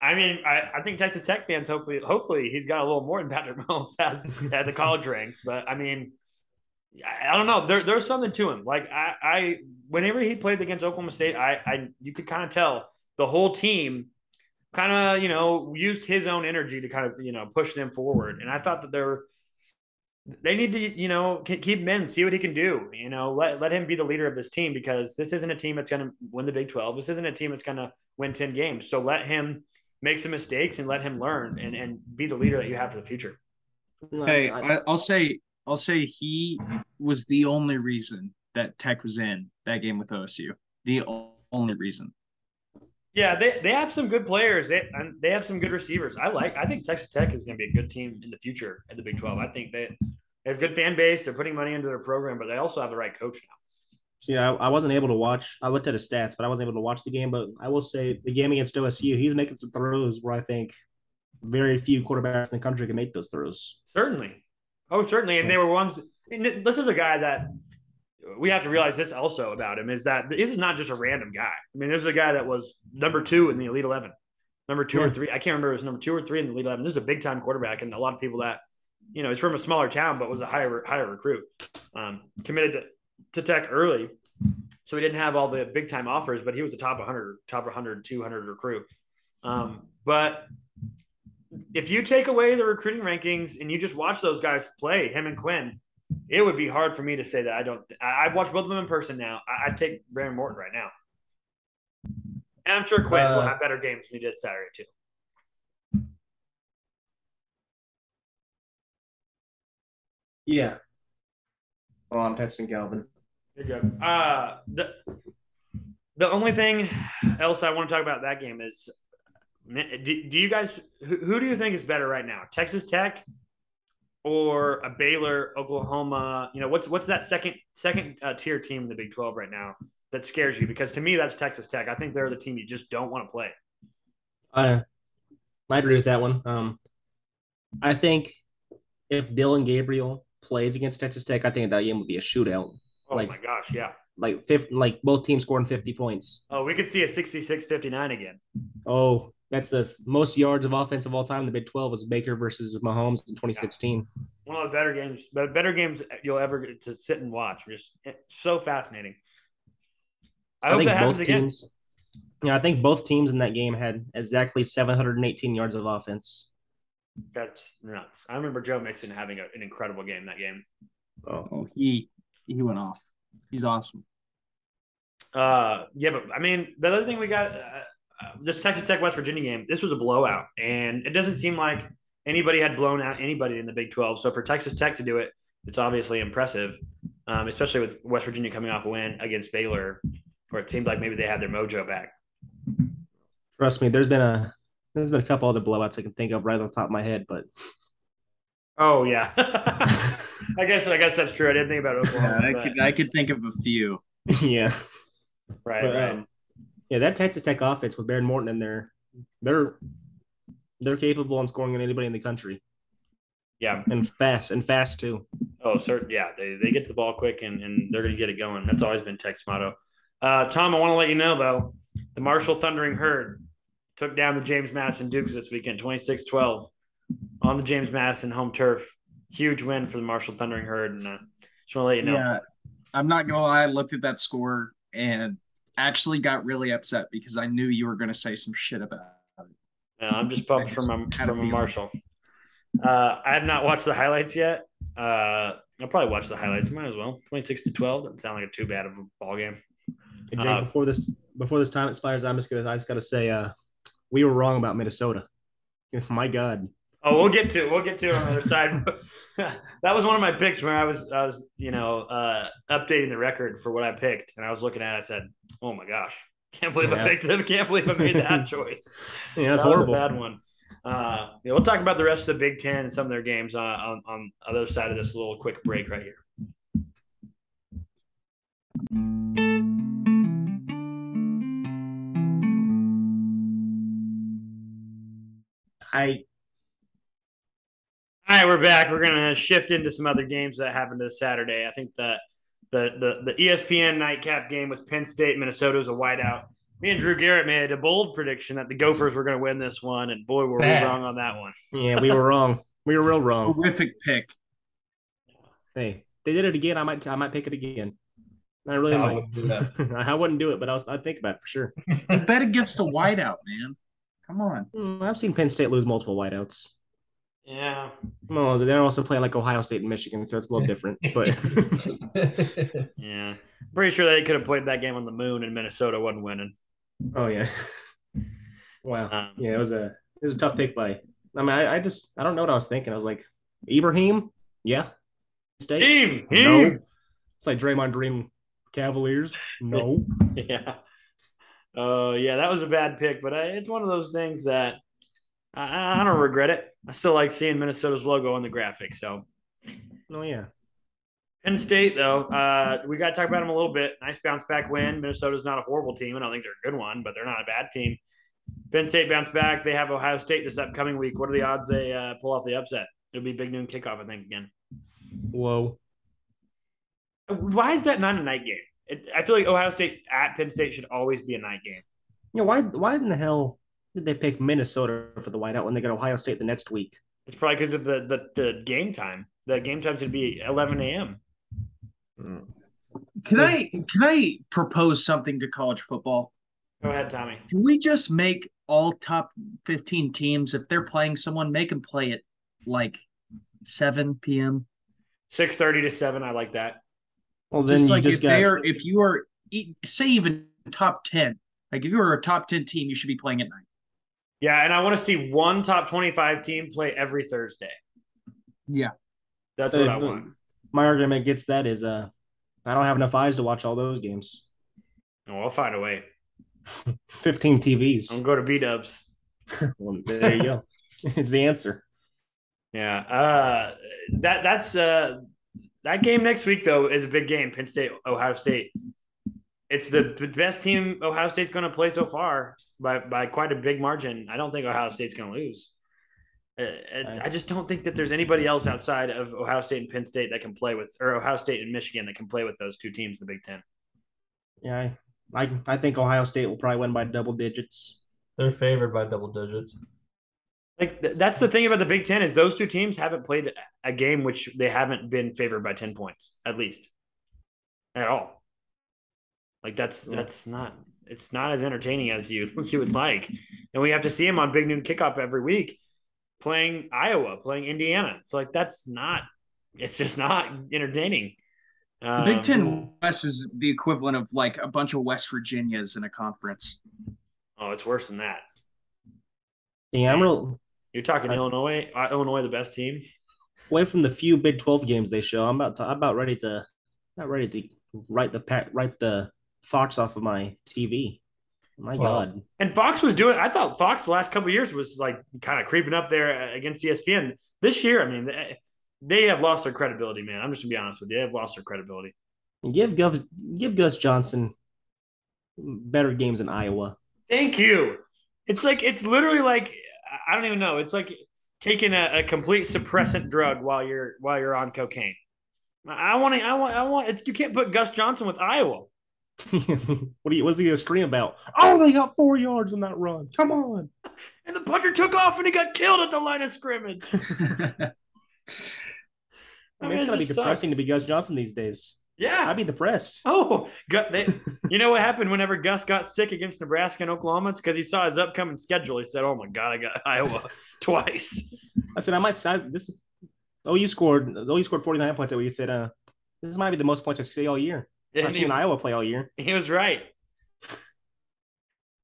Speaker 8: I mean, I, I think Texas Tech fans hopefully hopefully he's got a little more than Patrick Mahomes has at the college ranks. But I mean, I, I don't know. There, there's something to him. Like I, I whenever he played against Oklahoma State, I, I you could kind of tell the whole team kind of you know used his own energy to kind of you know push them forward. And I thought that they're they need to you know keep him in, see what he can do. You know, let let him be the leader of this team because this isn't a team that's going to win the Big Twelve. This isn't a team that's going to win ten games. So let him make some mistakes and let him learn and, and be the leader that you have for the future.
Speaker 10: Hey,
Speaker 9: I-
Speaker 10: I, I'll say I'll say he was the only reason that Tech was in that game with OSU. The only reason.
Speaker 8: Yeah, they, they have some good players. They and they have some good receivers. I like. I think Texas Tech is going to be a good team in the future at the Big Twelve. I think they, they have a good fan base. They're putting money into their program, but they also have the right coach now.
Speaker 9: So, yeah, I, I wasn't able to watch. I looked at his stats, but I wasn't able to watch the game. But I will say the game against OSU, he's making some throws where I think very few quarterbacks in the country can make those throws.
Speaker 8: Certainly. Oh, certainly. And they were ones. And this is a guy that we have to realize this also about him is that this is not just a random guy. I mean, this is a guy that was number two in the Elite 11, number two or three. I can't remember if it was number two or three in the Elite 11. This is a big time quarterback. And a lot of people that, you know, he's from a smaller town, but was a higher, higher recruit, um, committed to, to Tech early. So he didn't have all the big time offers, but he was a top 100, top 100, 200 recruit. Um, but if you take away the recruiting rankings and you just watch those guys play, him and Quinn, it would be hard for me to say that I don't. I, I've watched both of them in person now. I, I'd take Behren Morton right now, and I'm sure Quinn will
Speaker 9: Uh,
Speaker 8: have better games than he did Saturday too.
Speaker 9: Yeah. Well, I'm texting Calvin.
Speaker 8: You're good. Uh, the the only thing else I want to talk about that game is, do, do you guys who, who do you think is better right now, Texas Tech or a Baylor, Oklahoma? You know, what's what's that second second uh, tier team in the Big Twelve right now that scares you? Because to me, that's Texas Tech. I think they're the team you just don't want to play.
Speaker 9: I I agree with that one. Um, I think if Dillon Gabriel plays against Texas Tech, I think that game would be a shootout.
Speaker 8: Oh
Speaker 9: Like-
Speaker 8: my gosh, yeah.
Speaker 9: Like fifty, like both teams scoring fifty points.
Speaker 8: Oh, we could see a 66-59 again.
Speaker 9: Oh, that's the most yards of offense of all time. The Big Twelve was Baker versus Mahomes in 2016.
Speaker 8: One of the better games, but better games you'll ever get to sit and watch. Just so fascinating. I, hope
Speaker 9: think
Speaker 8: that happens
Speaker 9: both
Speaker 8: again.
Speaker 9: teams. Yeah, I think both teams in that game had exactly 718 yards of offense.
Speaker 8: That's nuts. I remember Joe Mixon having a, an incredible game that game.
Speaker 10: Oh, he he went off. He's awesome.
Speaker 8: Uh, yeah, but I mean, the other thing we got uh, this Texas Tech West Virginia game. This was a blowout, and it doesn't seem like anybody had blown out anybody in the Big Twelve. So for Texas Tech to do it, it's obviously impressive, um, especially with West Virginia coming off a win against Baylor, where it seemed like maybe they had their mojo back.
Speaker 9: Trust me, there's been a there's been a couple other blowouts I can think of right off the top of my head, but
Speaker 8: Oh yeah, I guess I guess that's true. I didn't think about
Speaker 10: Yeah,
Speaker 8: Oklahoma.
Speaker 10: I
Speaker 8: but-
Speaker 10: could I could think of a few.
Speaker 9: yeah.
Speaker 8: right,
Speaker 9: But,
Speaker 8: right.
Speaker 9: um, yeah, that Texas Tech offense with Behren Morton in there, they're they're capable on scoring on anybody in the country
Speaker 8: yeah.
Speaker 9: and fast and fast too.
Speaker 8: Oh, certain. Yeah, they, they get the ball quick and, and they're going to get it going. That's always been Tech's motto. Uh, Tom, I want to let you know, though, the Marshall Thundering Herd took down the James Madison Dukes this weekend, 26 12 on the James Madison home turf. Huge win for the Marshall Thundering Herd. And uh, Just want to let you know.
Speaker 10: Yeah, I'm not gonna lie. I looked at that score and actually got really upset because I knew you were gonna say some shit about it.
Speaker 8: Yeah, I'm just pumped
Speaker 10: I
Speaker 8: from a,
Speaker 10: just had a
Speaker 8: from a. Marshall. Uh, I have not watched the highlights yet. Uh, I'll probably watch the highlights. Might as well. 26 to 12. Doesn't sound like a too bad of a ball game.
Speaker 9: Hey, Jake,
Speaker 8: Uh,
Speaker 9: before this before this time expires, I'm just gonna I just gotta say uh we were wrong about Minnesota. My God.
Speaker 8: Oh, we'll get to it. We'll get to it on the other side. that was one of my picks where I was I was you know uh, updating the record for what I picked, and I was looking at. it, I said, "Oh my gosh, can't believe I picked it. Can't believe I made that choice."
Speaker 9: Yeah, that's
Speaker 8: that was
Speaker 9: horrible.
Speaker 8: a bad one. Uh, yeah, we'll talk about the rest of the Big Ten and some of their games on on, on the other side of this little quick break right here.
Speaker 9: I
Speaker 8: All right, we're back. We're gonna shift into some other games that happened this Saturday. I think that the the the ESPN nightcap game was Penn State, Minnesota was a whiteout. Me and Drew Garrett made a bold prediction that the Gophers were going to win this one, and boy, were
Speaker 10: Bad.
Speaker 8: we wrong on that one.
Speaker 9: yeah, we were wrong. We were real wrong.
Speaker 10: Horrific pick.
Speaker 9: Hey, they did it again. I might I might pick it again. I really
Speaker 11: I
Speaker 9: might.
Speaker 11: wouldn't do that.
Speaker 9: I wouldn't do it, but I was I'd think about it for sure.
Speaker 10: You bet against a whiteout, man. Come on.
Speaker 9: Hmm, I've seen Penn State lose multiple whiteouts.
Speaker 8: Yeah,
Speaker 9: Well, they're also playing like Ohio State and Michigan, so it's a little different. But
Speaker 8: yeah. Pretty sure they could have played that game on the moon, and Minnesota wasn't winning.
Speaker 9: oh yeah, wow,
Speaker 8: Um,
Speaker 9: yeah, it was a it was a tough pick by. I mean, I, I just I don't know what I was thinking. I was like, Ibrahim, yeah, State,
Speaker 8: Team,
Speaker 9: no.
Speaker 8: team.
Speaker 9: It's like Draymond Green, Cavaliers, no.
Speaker 8: Yeah. Oh, yeah, that was a bad pick, but I, it's one of those things that I, I don't regret it. I still like seeing Minnesota's logo on the graphic. So
Speaker 9: Oh yeah,
Speaker 8: Penn State, though, uh, we got to talk about them a little bit. Nice bounce back win. Minnesota's not a horrible team. And I don't think they're a good one, but they're not a bad team. Penn State bounced back. They have Ohio State this upcoming week. What are the odds they uh, pull off the upset? It'll be big noon kickoff, I think, again.
Speaker 9: whoa.
Speaker 8: Why is that not a night game? It, I feel like Ohio State at Penn State should always be a night game.
Speaker 9: Yeah, why why in the hell did they pick Minnesota for the whiteout when they got Ohio State the next week?
Speaker 8: It's probably because of the, the the game time. The game time should be 11 a.m. Hmm.
Speaker 10: Can I can I propose something to college football?
Speaker 8: Go ahead, Tommy.
Speaker 10: Can we just make all top 15 teams, if they're playing someone, make them play at like 7 p.m.?
Speaker 8: 6:30 to 7. I like that.
Speaker 9: Well, then
Speaker 10: Just
Speaker 9: you
Speaker 10: like
Speaker 9: just
Speaker 10: if
Speaker 9: got
Speaker 10: they are, if you are, e- say even top 10, like if you were a top 10 team, you should be playing at night.
Speaker 8: Yeah, and I want to see one top 25 team play every Thursday.
Speaker 10: Yeah.
Speaker 8: That's what I want.
Speaker 9: my argument against that is uh I don't have enough eyes to watch all those games.
Speaker 8: Oh, I'll find a way.
Speaker 9: 15 TVs.
Speaker 8: I'll go to B Dubs.
Speaker 9: Well, there you go. it's the answer.
Speaker 8: Yeah. Uh, that that's uh, that game next week though is a big game. Penn State, Ohio State. It's the best team Ohio State's going to play so far by by quite a big margin. I don't think Ohio State's going to lose. Uh, I just don't think that there's anybody else outside of Ohio State and Penn State that can play with, or Ohio State and Michigan that can play with those two teams in the Big Ten.
Speaker 9: Yeah, I, I I think Ohio State will probably win by double digits.
Speaker 11: They're favored by double digits.
Speaker 8: Like th- that's the thing about the Big Ten is those two teams haven't played a game which they haven't been favored by ten points at least, at all. Like that's
Speaker 9: Yeah.
Speaker 8: that's not it's not as entertaining as you you would like, and we have to see him on Big Noon Kickoff every week, playing Iowa, playing Indiana. It's like that's not it's just not entertaining. Um,
Speaker 10: Big Ten West is the equivalent of like a bunch of West Virginias in a conference.
Speaker 8: Oh, it's worse than that.
Speaker 9: Yeah, I'm real
Speaker 8: You're talking
Speaker 9: I-
Speaker 8: Illinois. Uh, Illinois, the best team.
Speaker 9: away from the few Big 12 games they show. I'm about to, I'm about ready to not ready to write the pack write the Fox off of my TV. My
Speaker 11: Well,
Speaker 9: God.
Speaker 8: And Fox was doing. I thought Fox the last couple of years was like kind of creeping up there uh, against E ESPN. This year, I mean, they, they have lost their credibility, man. I'm just gonna be honest with you. They have lost their credibility.
Speaker 9: Give Gus give Gus Johnson better games in Iowa.
Speaker 8: Thank you. It's like it's literally like I don't even know. It's like taking a, a complete suppressant drug while you're while you're on cocaine. I want to. I want. I want. You can't put Gus Johnson with Iowa.
Speaker 9: what do you what's he gonna scream about? Oh, they got four yards on that run. Come on.
Speaker 8: And the punter took off and he got killed at the line of scrimmage.
Speaker 9: I mean, it's
Speaker 8: it
Speaker 9: gotta be depressing
Speaker 8: sucks.
Speaker 9: to be Gus Johnson these days.
Speaker 8: Yeah.
Speaker 9: I'd be depressed.
Speaker 8: Oh, Gu- they, you know what happened whenever Gus got sick against Nebraska and Oklahoma? It's because he saw his upcoming schedule. He said, "Oh my God, I got Iowa twice."
Speaker 9: I said I might. I, this oh, you scored. Oh, you scored forty nine points. That way you said, uh, this might be the most points I see all year.
Speaker 8: And
Speaker 9: I've
Speaker 8: he-
Speaker 9: seen Iowa play all year.
Speaker 8: He was right.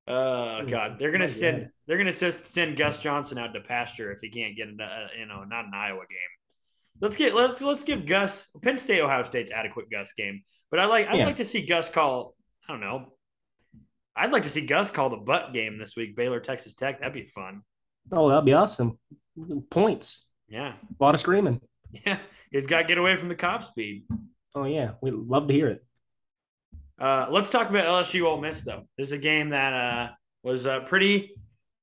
Speaker 8: Oh God, they're gonna
Speaker 9: My
Speaker 8: send
Speaker 9: God.
Speaker 8: they're gonna send Gus Johnson out to pasture if he can't get a, uh, you know not an Iowa game. Let's get let's let's give Gus Penn State Ohio State's adequate Gus game, but I like I'd
Speaker 9: Yeah.
Speaker 8: like to see Gus call I don't know. I'd like to see Gus call the butt game this week, Baylor Texas Tech. That'd be fun.
Speaker 9: Oh, that'd be awesome. Points.
Speaker 8: Yeah,
Speaker 9: A lot of screaming.
Speaker 8: yeah. He's got to get away from the cop speed.
Speaker 9: Oh yeah, we love to hear it.
Speaker 8: Uh, let's talk about LSU Ole Miss though. This is a game that uh, was uh, pretty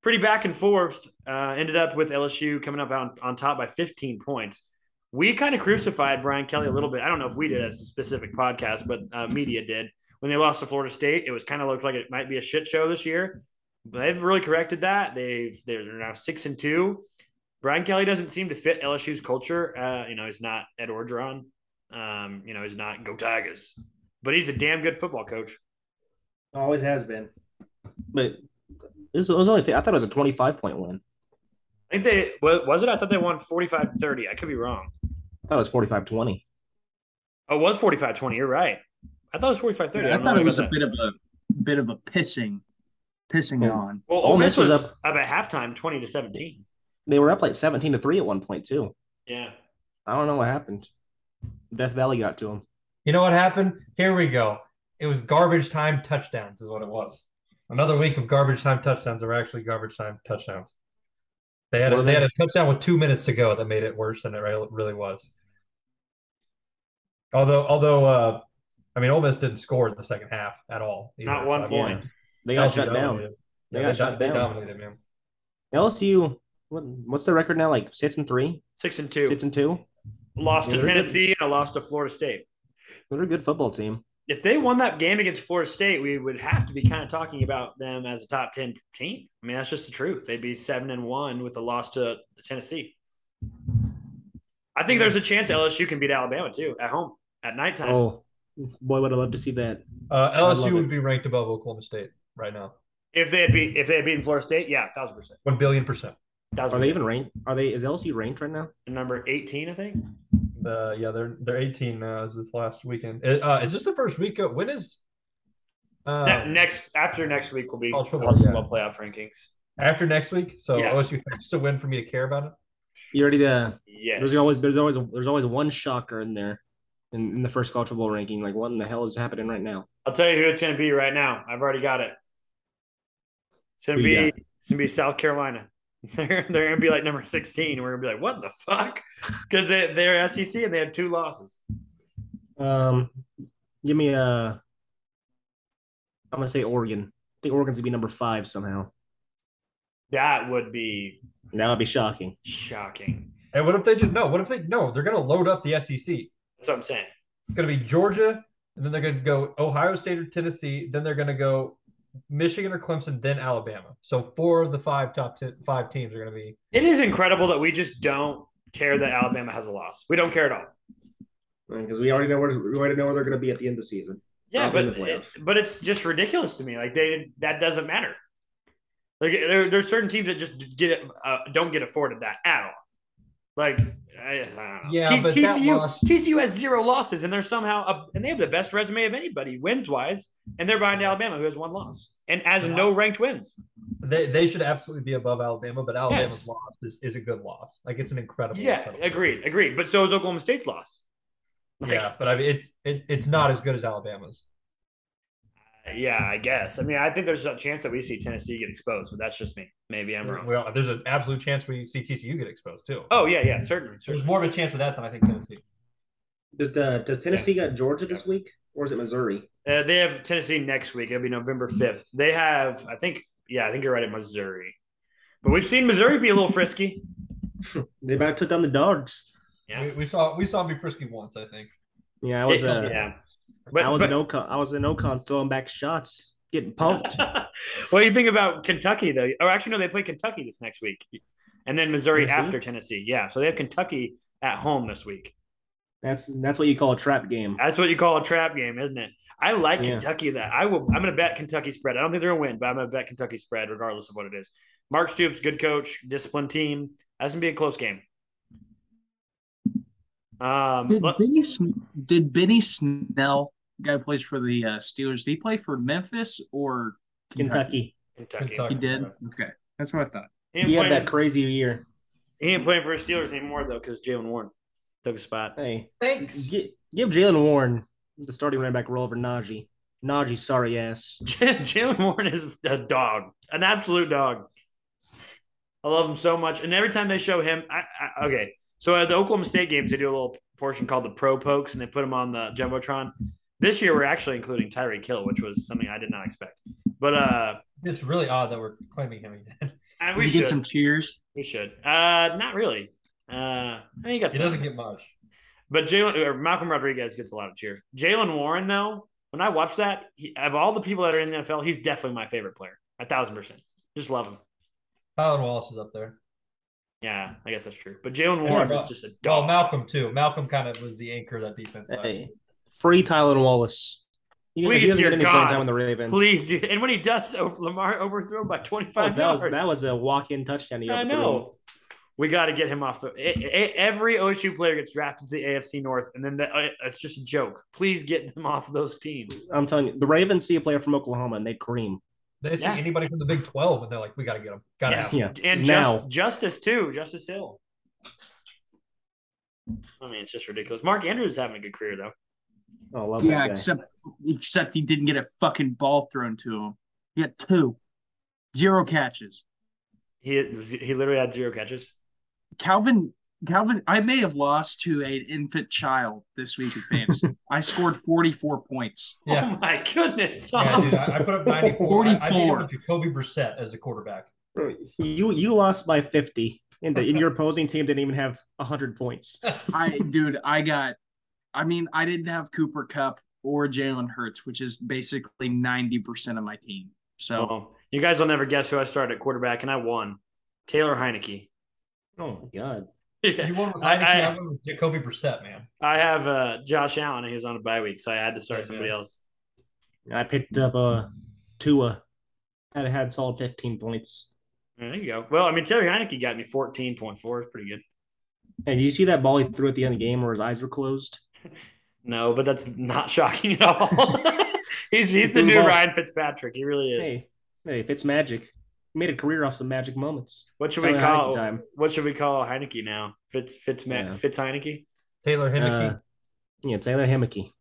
Speaker 8: pretty back and forth. Uh, ended up with LSU coming up on, on top by 15 points. We kind of crucified Brian Kelly a little bit. I don't know if we did as a specific podcast, but uh, media did when they lost to Florida State. It was kind of looked like it might be a shit show this year. But they've really corrected that. They've they're now six and two. Brian Kelly doesn't seem to fit LSU's culture. You know, he's not Ed Orgeron. Um, you know, he's not Go Tigers but he's a damn good football coach.
Speaker 9: Always has been. But this was only. Thing. I thought it was a twenty five point win.
Speaker 8: I think they wa- was it. I thought they won 45 to 30. I could be wrong.
Speaker 9: I thought it was 45-20.
Speaker 8: Oh, it was 45 20. You're right. I thought it was 45 30.
Speaker 10: I thought it was a bit of a bit of a pissing, pissing
Speaker 9: Oh.
Speaker 10: on.
Speaker 8: Well,
Speaker 9: Ole
Speaker 8: Ole Miss
Speaker 9: Miss
Speaker 8: was,
Speaker 9: was
Speaker 8: up, at halftime 20 to 17.
Speaker 9: They were up like seventeen to three at one point too.
Speaker 8: Yeah.
Speaker 9: I don't know what happened. Death Valley got to him.
Speaker 11: You know what happened? Here we go. It was garbage time touchdowns, is what it was. Another week of garbage time touchdowns are actually garbage time touchdowns. They had a, they
Speaker 9: they?
Speaker 11: had a touchdown with two minutes to go that made it worse than it really was. Although, although, uh, I mean, Ole Miss didn't score in the second half at all. either,
Speaker 8: Not one
Speaker 11: so-
Speaker 8: point.
Speaker 9: They got
Speaker 11: LSU
Speaker 9: shut down. They
Speaker 11: Yeah,
Speaker 9: got
Speaker 11: they,
Speaker 9: shut
Speaker 11: they
Speaker 9: down.
Speaker 11: dominated, man.
Speaker 9: LSU. What, what's their record now? Like six and three,
Speaker 8: Six and two.
Speaker 9: six and two.
Speaker 8: Lost
Speaker 9: Yeah,
Speaker 8: to
Speaker 9: they're good.
Speaker 8: Tennessee and a loss to Florida State.
Speaker 9: They're a good football team.
Speaker 8: If they won that game against Florida State, we would have to be kind of talking about them as a top 10 team. I mean, that's just the truth. They'd be seven and one with a loss to Tennessee. I think there's a chance LSU can beat Alabama too at home at nighttime.
Speaker 9: Oh, boy, would I love to see that.
Speaker 11: Uh,
Speaker 9: I love
Speaker 11: LSU
Speaker 9: it.
Speaker 11: would be ranked above Oklahoma State right now.
Speaker 8: If they had beat if they had beaten Florida State, yeah, thousand percent.
Speaker 11: One billion percent.
Speaker 8: Thousand
Speaker 9: Are they even ranked? Are they? Is LSU ranked right now?
Speaker 8: number eighteen, I think.
Speaker 11: Uh, yeah, they're they're 18 now. Is this last weekend. Uh, is this the first week? Of, when is uh,
Speaker 8: next after next week will be
Speaker 11: College
Speaker 8: college
Speaker 11: football,
Speaker 8: football,
Speaker 11: yeah.
Speaker 8: playoff rankings.
Speaker 11: after next week? So
Speaker 8: Yeah.
Speaker 11: OSU has to win for me to care about it.
Speaker 9: You ready to?
Speaker 8: Yes.
Speaker 9: There's always there's always there's always one shocker in there, in, in the first college football ranking. Like what in the hell is happening right now?
Speaker 8: I'll tell you who it's going to be right now. I've already got it. It's going to
Speaker 9: Who
Speaker 8: be it's going to be South Carolina. They're they're going to be like number sixteen. We're going to be like, what the fuck? Because they, they're SEC and they have two losses.
Speaker 9: Um, give me a. I'm gonna say Oregon. I think Oregon's gonna be number five somehow.
Speaker 8: That would be
Speaker 9: That would be shocking.
Speaker 8: shocking.
Speaker 11: And what if they just no? What if they no? They're going to load up the SEC.
Speaker 8: That's what I'm saying.
Speaker 11: It's going to be Georgia, and then they're going to go Ohio State or Tennessee. Then they're going to go Michigan or Clemson, then Alabama. So four of the five top ten, five teams are going to be.
Speaker 8: It is incredible that we just don't care that Alabama has a loss. We don't care at all.
Speaker 9: Because we already know where we already know where they're gonna be at the end of the season.
Speaker 8: Yeah, but
Speaker 9: in
Speaker 8: but it's just ridiculous to me. Like they that doesn't matter. Like there, there's certain teams that just get it, uh, don't get afforded that at all. Like I, I don't know.
Speaker 11: Yeah,
Speaker 8: T-
Speaker 11: but
Speaker 8: TCU
Speaker 11: loss-
Speaker 8: TCU has zero losses and they're somehow up, and they have the best resume of anybody wins wise, and they're behind Alabama who has one loss and has no ranked wins.
Speaker 11: They they should absolutely be above Alabama, but Alabama's
Speaker 8: Yes.
Speaker 11: loss is, is a good loss. Like it's an incredible.
Speaker 8: Yeah,
Speaker 11: incredible-
Speaker 8: agreed, agreed. But so is Oklahoma State's loss. Like,
Speaker 11: yeah, but I mean it's it, it's not as good as Alabama's.
Speaker 8: Yeah, I guess. I mean, I think there's a chance that we see Tennessee get exposed, but that's just me. Maybe I'm wrong.
Speaker 11: Well, there's an absolute chance we see TCU get exposed too.
Speaker 8: Oh yeah, yeah, certainly, certainly.
Speaker 11: There's more of a chance of that than I think Tennessee.
Speaker 9: Does the does Tennessee got Georgia this week or is it Missouri?
Speaker 8: Uh, they have Tennessee next week. It'll be November 5th. They have, I think, yeah, I think you're right at Missouri. But we've seen Missouri be a little frisky.
Speaker 9: They about took down the dogs.
Speaker 8: Yeah.
Speaker 11: We, we saw we saw him be frisky once, I think.
Speaker 9: Yeah, I was
Speaker 8: Yeah,
Speaker 9: uh,
Speaker 8: yeah. But,
Speaker 9: I was
Speaker 8: but
Speaker 9: in Ocon. I was in Ocon throwing back shots, getting pumped.
Speaker 8: what do you think about Kentucky, though? Or actually, no, they play Kentucky this next week. And then Missouri
Speaker 9: Tennessee?
Speaker 8: after Tennessee. Yeah. So they have Kentucky at home this week.
Speaker 9: That's that's what you call a trap game.
Speaker 8: That's what you call a trap game, isn't it? I like
Speaker 9: Yeah.
Speaker 8: Kentucky. That I will. I'm going to bet Kentucky spread. I don't think they're going to win, but I'm going to bet Kentucky spread regardless of what it is. Mark Stoops, good coach, disciplined team. That's going to be a close game. Um,
Speaker 10: Did Benny, did Benny Snell, guy who plays for the uh, Steelers, did he play for Memphis or
Speaker 9: Kentucky.
Speaker 8: Kentucky.
Speaker 11: Kentucky.
Speaker 10: He did. Okay, that's what I thought.
Speaker 8: He
Speaker 9: He had
Speaker 8: playing,
Speaker 9: that crazy year.
Speaker 8: he ain't playing for the Steelers anymore though because Jaylen Warren took a spot.
Speaker 9: Hey,
Speaker 11: Thanks.
Speaker 9: gi- give Jaylen Warren the starting running back role over Najee. Najee, sorry ass.
Speaker 8: Jaylen Warren is a dog, an absolute dog. I love him so much, and every time they show him, I, I, okay. So at the Oklahoma State games, they do a little portion called the Pro Pokes, and they put him on the jumbotron. This year, we're actually including Tyreek Hill, which was something I did not expect. But uh,
Speaker 11: It's really odd that we're claiming him again.
Speaker 8: and we
Speaker 10: he
Speaker 8: should,
Speaker 10: get some cheers?
Speaker 8: we should. Uh, not really. Uh, I mean, he got
Speaker 11: He
Speaker 8: some.
Speaker 11: doesn't get much.
Speaker 8: But Jalen or Malcolm Rodriguez gets a lot of cheers. Jaylen Warren, though, when I watch that, he, of all the people that are in the NFL, he's definitely my favorite player. A thousand percent. Just love him.
Speaker 11: Tylan Wallace is up there.
Speaker 8: Yeah, I guess that's true. But
Speaker 11: Jaylen
Speaker 8: Warren
Speaker 11: but-
Speaker 8: is just a
Speaker 11: Well. Malcolm too. Malcolm kind of was the anchor of that defense.
Speaker 9: Hey, free Tylan Wallace. He doesn't- he
Speaker 8: Please, dear
Speaker 9: get any playing
Speaker 8: God.
Speaker 9: time in the Ravens.
Speaker 8: Please, dude. And when he does, over Lamar overthrown by twenty
Speaker 9: Oh,
Speaker 8: five
Speaker 9: that was that was a walk-in touchdown. he
Speaker 8: I know. We got to get him off the. Every OSU player gets drafted to the AFC North, and then the, uh, it's just a joke. Please get them off those teams.
Speaker 9: I'm telling you, the Ravens see a player from Oklahoma and they cream.
Speaker 11: They see
Speaker 8: Yeah.
Speaker 11: anybody from the Big Twelve, and they're like, "We got to get him. Got to
Speaker 8: Yeah.
Speaker 11: have him."
Speaker 9: Yeah,
Speaker 8: And
Speaker 9: now
Speaker 8: just, Justice too, Justice Hill. I mean, it's just ridiculous. Mark Andrews is having a good career though.
Speaker 9: Oh, I love
Speaker 10: Yeah,
Speaker 9: that guy.
Speaker 10: except except he didn't get a fucking ball thrown to him. He had two, zero catches.
Speaker 8: He he literally had zero catches.
Speaker 10: Calvin Calvin, I may have lost to an infant child this week in fantasy. I scored 44 points.
Speaker 11: Oh yeah.
Speaker 8: Oh my goodness!
Speaker 11: Yeah, dude, I, I put up 94. I, I beat
Speaker 10: 44.
Speaker 11: over Jacoby Brissett as a quarterback.
Speaker 9: You you lost by 50, and, the, and your opposing team didn't even have 100 points.
Speaker 10: I dude, I got I mean, I didn't have Cooper Kupp or Jalen Hurts, which is basically 90% of my team. So
Speaker 8: Well, you guys will never guess who I started at quarterback, and I won. Taylor Heinicke.
Speaker 9: Oh my god!
Speaker 11: You won with
Speaker 8: I-
Speaker 11: Heinicke,
Speaker 8: I-
Speaker 11: I, won with Jacoby Brissett, man.
Speaker 8: I have uh, Josh Allen, and he was on a bye week, so I had to start
Speaker 11: Yeah,
Speaker 8: somebody
Speaker 11: yeah.
Speaker 8: else.
Speaker 9: I picked up uh, Tua. Had had solid 15 points.
Speaker 8: There you go. Well, I mean, Taylor Heinicke got me fourteen point four. It's pretty good.
Speaker 9: And you see that ball he threw at the end of the game where his eyes were closed?
Speaker 8: No, but that's not shocking at all. he's he's the new. Ryan Fitzpatrick. He really is.
Speaker 9: Hey, hey, if it's magic, he made a career off some magic moments.
Speaker 8: What should we call
Speaker 9: Heinicke time.
Speaker 8: what should we call Heinicke now? Fitz Fitz Ma-
Speaker 9: Yeah.
Speaker 8: Fitz Heinicke.
Speaker 11: Taylor Heinicke.
Speaker 9: Uh, yeah, Taylor Hemeke.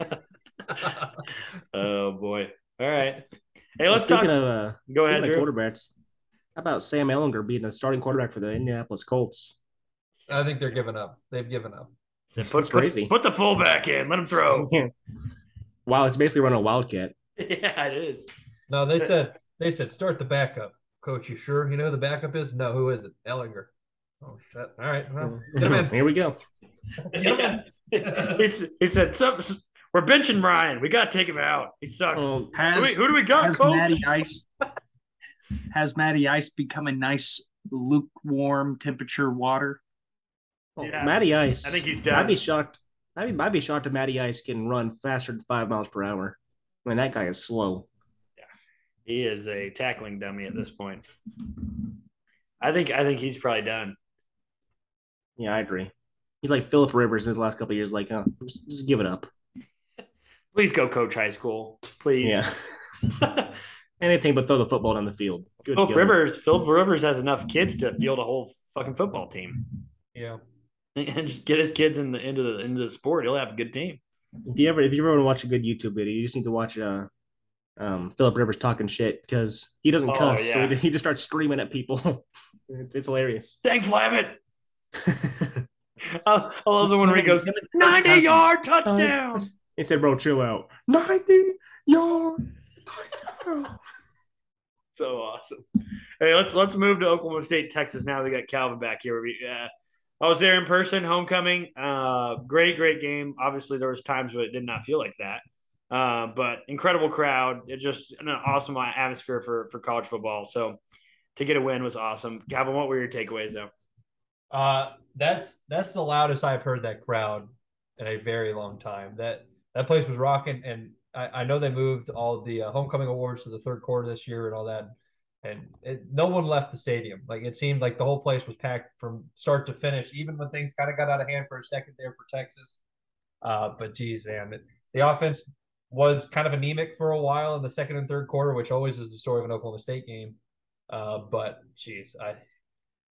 Speaker 8: Oh boy. All right. Hey, let's talk.
Speaker 9: speaking Of, uh,
Speaker 8: Go ahead,
Speaker 9: of
Speaker 8: Drew.
Speaker 9: quarterbacks. How about Sam Ehlinger being the starting quarterback for the Indianapolis Colts?
Speaker 11: I think they're giving up. They've given up.
Speaker 8: Said, put,
Speaker 9: That's
Speaker 8: put-
Speaker 9: crazy.
Speaker 8: Put, the fullback in. Let him throw.
Speaker 9: wow, it's basically running a wildcat.
Speaker 8: yeah, it is.
Speaker 11: No, they said they said start the backup. Coach, you sure you know who the backup is? No, who is it? Ehlinger. Oh shit. All right. Well, in.
Speaker 9: Here we go.
Speaker 11: Get him in.
Speaker 8: Yeah. He's, he said, so, so- "We're benching Ryan. We got to take him out. He sucks.
Speaker 9: Um,
Speaker 8: who,
Speaker 10: has
Speaker 8: do we, who do we got,
Speaker 10: has
Speaker 8: coach?"
Speaker 10: Matty Ice has Matty Ice become a nice lukewarm temperature water?
Speaker 9: Oh,
Speaker 8: Yeah.
Speaker 9: Matty Ice.
Speaker 8: I think he's done.
Speaker 9: I'd be shocked. I'd be, I'd be shocked if Matty Ice can run faster than five miles per hour. I mean, that guy is slow.
Speaker 8: Yeah, he is a tackling dummy at this point. I think I think he's probably done.
Speaker 9: Yeah, I agree. He's like Philip Rivers in his last couple of years. Like, uh, just, just give it up.
Speaker 8: Please go coach high school. Please.
Speaker 9: Yeah, anything but throw the football down the field. Good
Speaker 8: Philip
Speaker 9: God.
Speaker 8: Rivers, Philip Rivers has enough kids to field a whole fucking football team.
Speaker 11: Yeah.
Speaker 8: And just get his kids in the into the into the sport. He'll have a good team.
Speaker 9: If you ever, if you ever want to watch a good YouTube video, you just need to watch uh, um, Philip Rivers talking shit because he doesn't
Speaker 8: Oh,
Speaker 9: cuss, so
Speaker 8: yeah.
Speaker 9: he, he just starts screaming at people. it's hilarious.
Speaker 8: Thanks, Flavitt. I, I love the one where he goes 90
Speaker 9: Passing.
Speaker 8: yard touchdown.
Speaker 9: He said, "Bro, chill out." Ninety yard. touchdown.
Speaker 8: So awesome. Hey, let's let's move to Oklahoma State, Texas. Now we got Calvin back here. We, uh, I was there in person, homecoming. Uh, great, great game. Obviously, there was times where it did not feel like that, uh, but incredible crowd. It just an awesome atmosphere for for college football. So to get a win was awesome. Calvin, what were your takeaways though?
Speaker 11: Uh, that's that's the loudest I've heard that crowd in a very long time. That that place was rocking, and I, I know they moved all the uh, homecoming awards to the third quarter this year and all that, and it, no one left the stadium. Like it seemed like the whole place was packed from start to finish, even when things kind of got out of hand for a second there for Texas. Uh, but geez, man, it, the offense was kind of anemic for a while in the second and third quarter, which always is the story of an Oklahoma State game. Uh, but geez, I,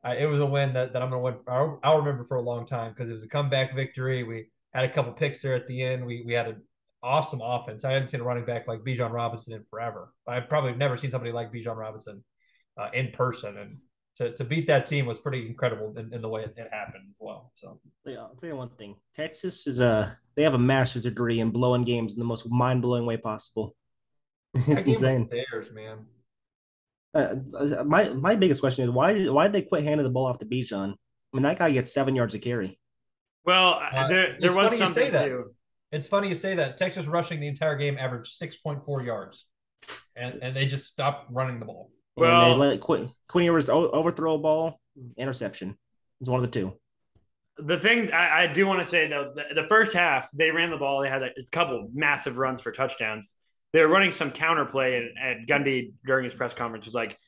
Speaker 11: I, it was a win that, that I'm gonna win. I'll, I'll remember for a long time because it was a comeback victory. We had a couple picks there at the end. We we had an awesome offense. I hadn't seen a running back like Bijan Robinson in forever. I've probably never seen somebody like Bijan Robinson uh, in person, and to, to beat that team was pretty incredible in, in the way it, it, happened as well. So
Speaker 9: yeah, I'll tell you one thing: Texas is a they have a master's degree in blowing games in the most mind blowing way possible. It's insane.
Speaker 11: Theirs, man.
Speaker 9: Uh, uh, my my biggest question is why why did they quit handing the ball off to Bijan? I mean, that guy gets seven yards of carry.
Speaker 8: Well, uh, there there was something too.
Speaker 11: It's funny you say that. Texas rushing the entire game averaged six point four yards, and and they just stopped running the ball.
Speaker 9: Well, and they let Quinn Quinn Ewers overthrow a ball, interception. It's one of the two.
Speaker 8: The thing I, I do want to say though, the, the, first half they ran the ball. They had a couple massive runs for touchdowns they were running some counterplay, and, and Gundy during his press conference was like,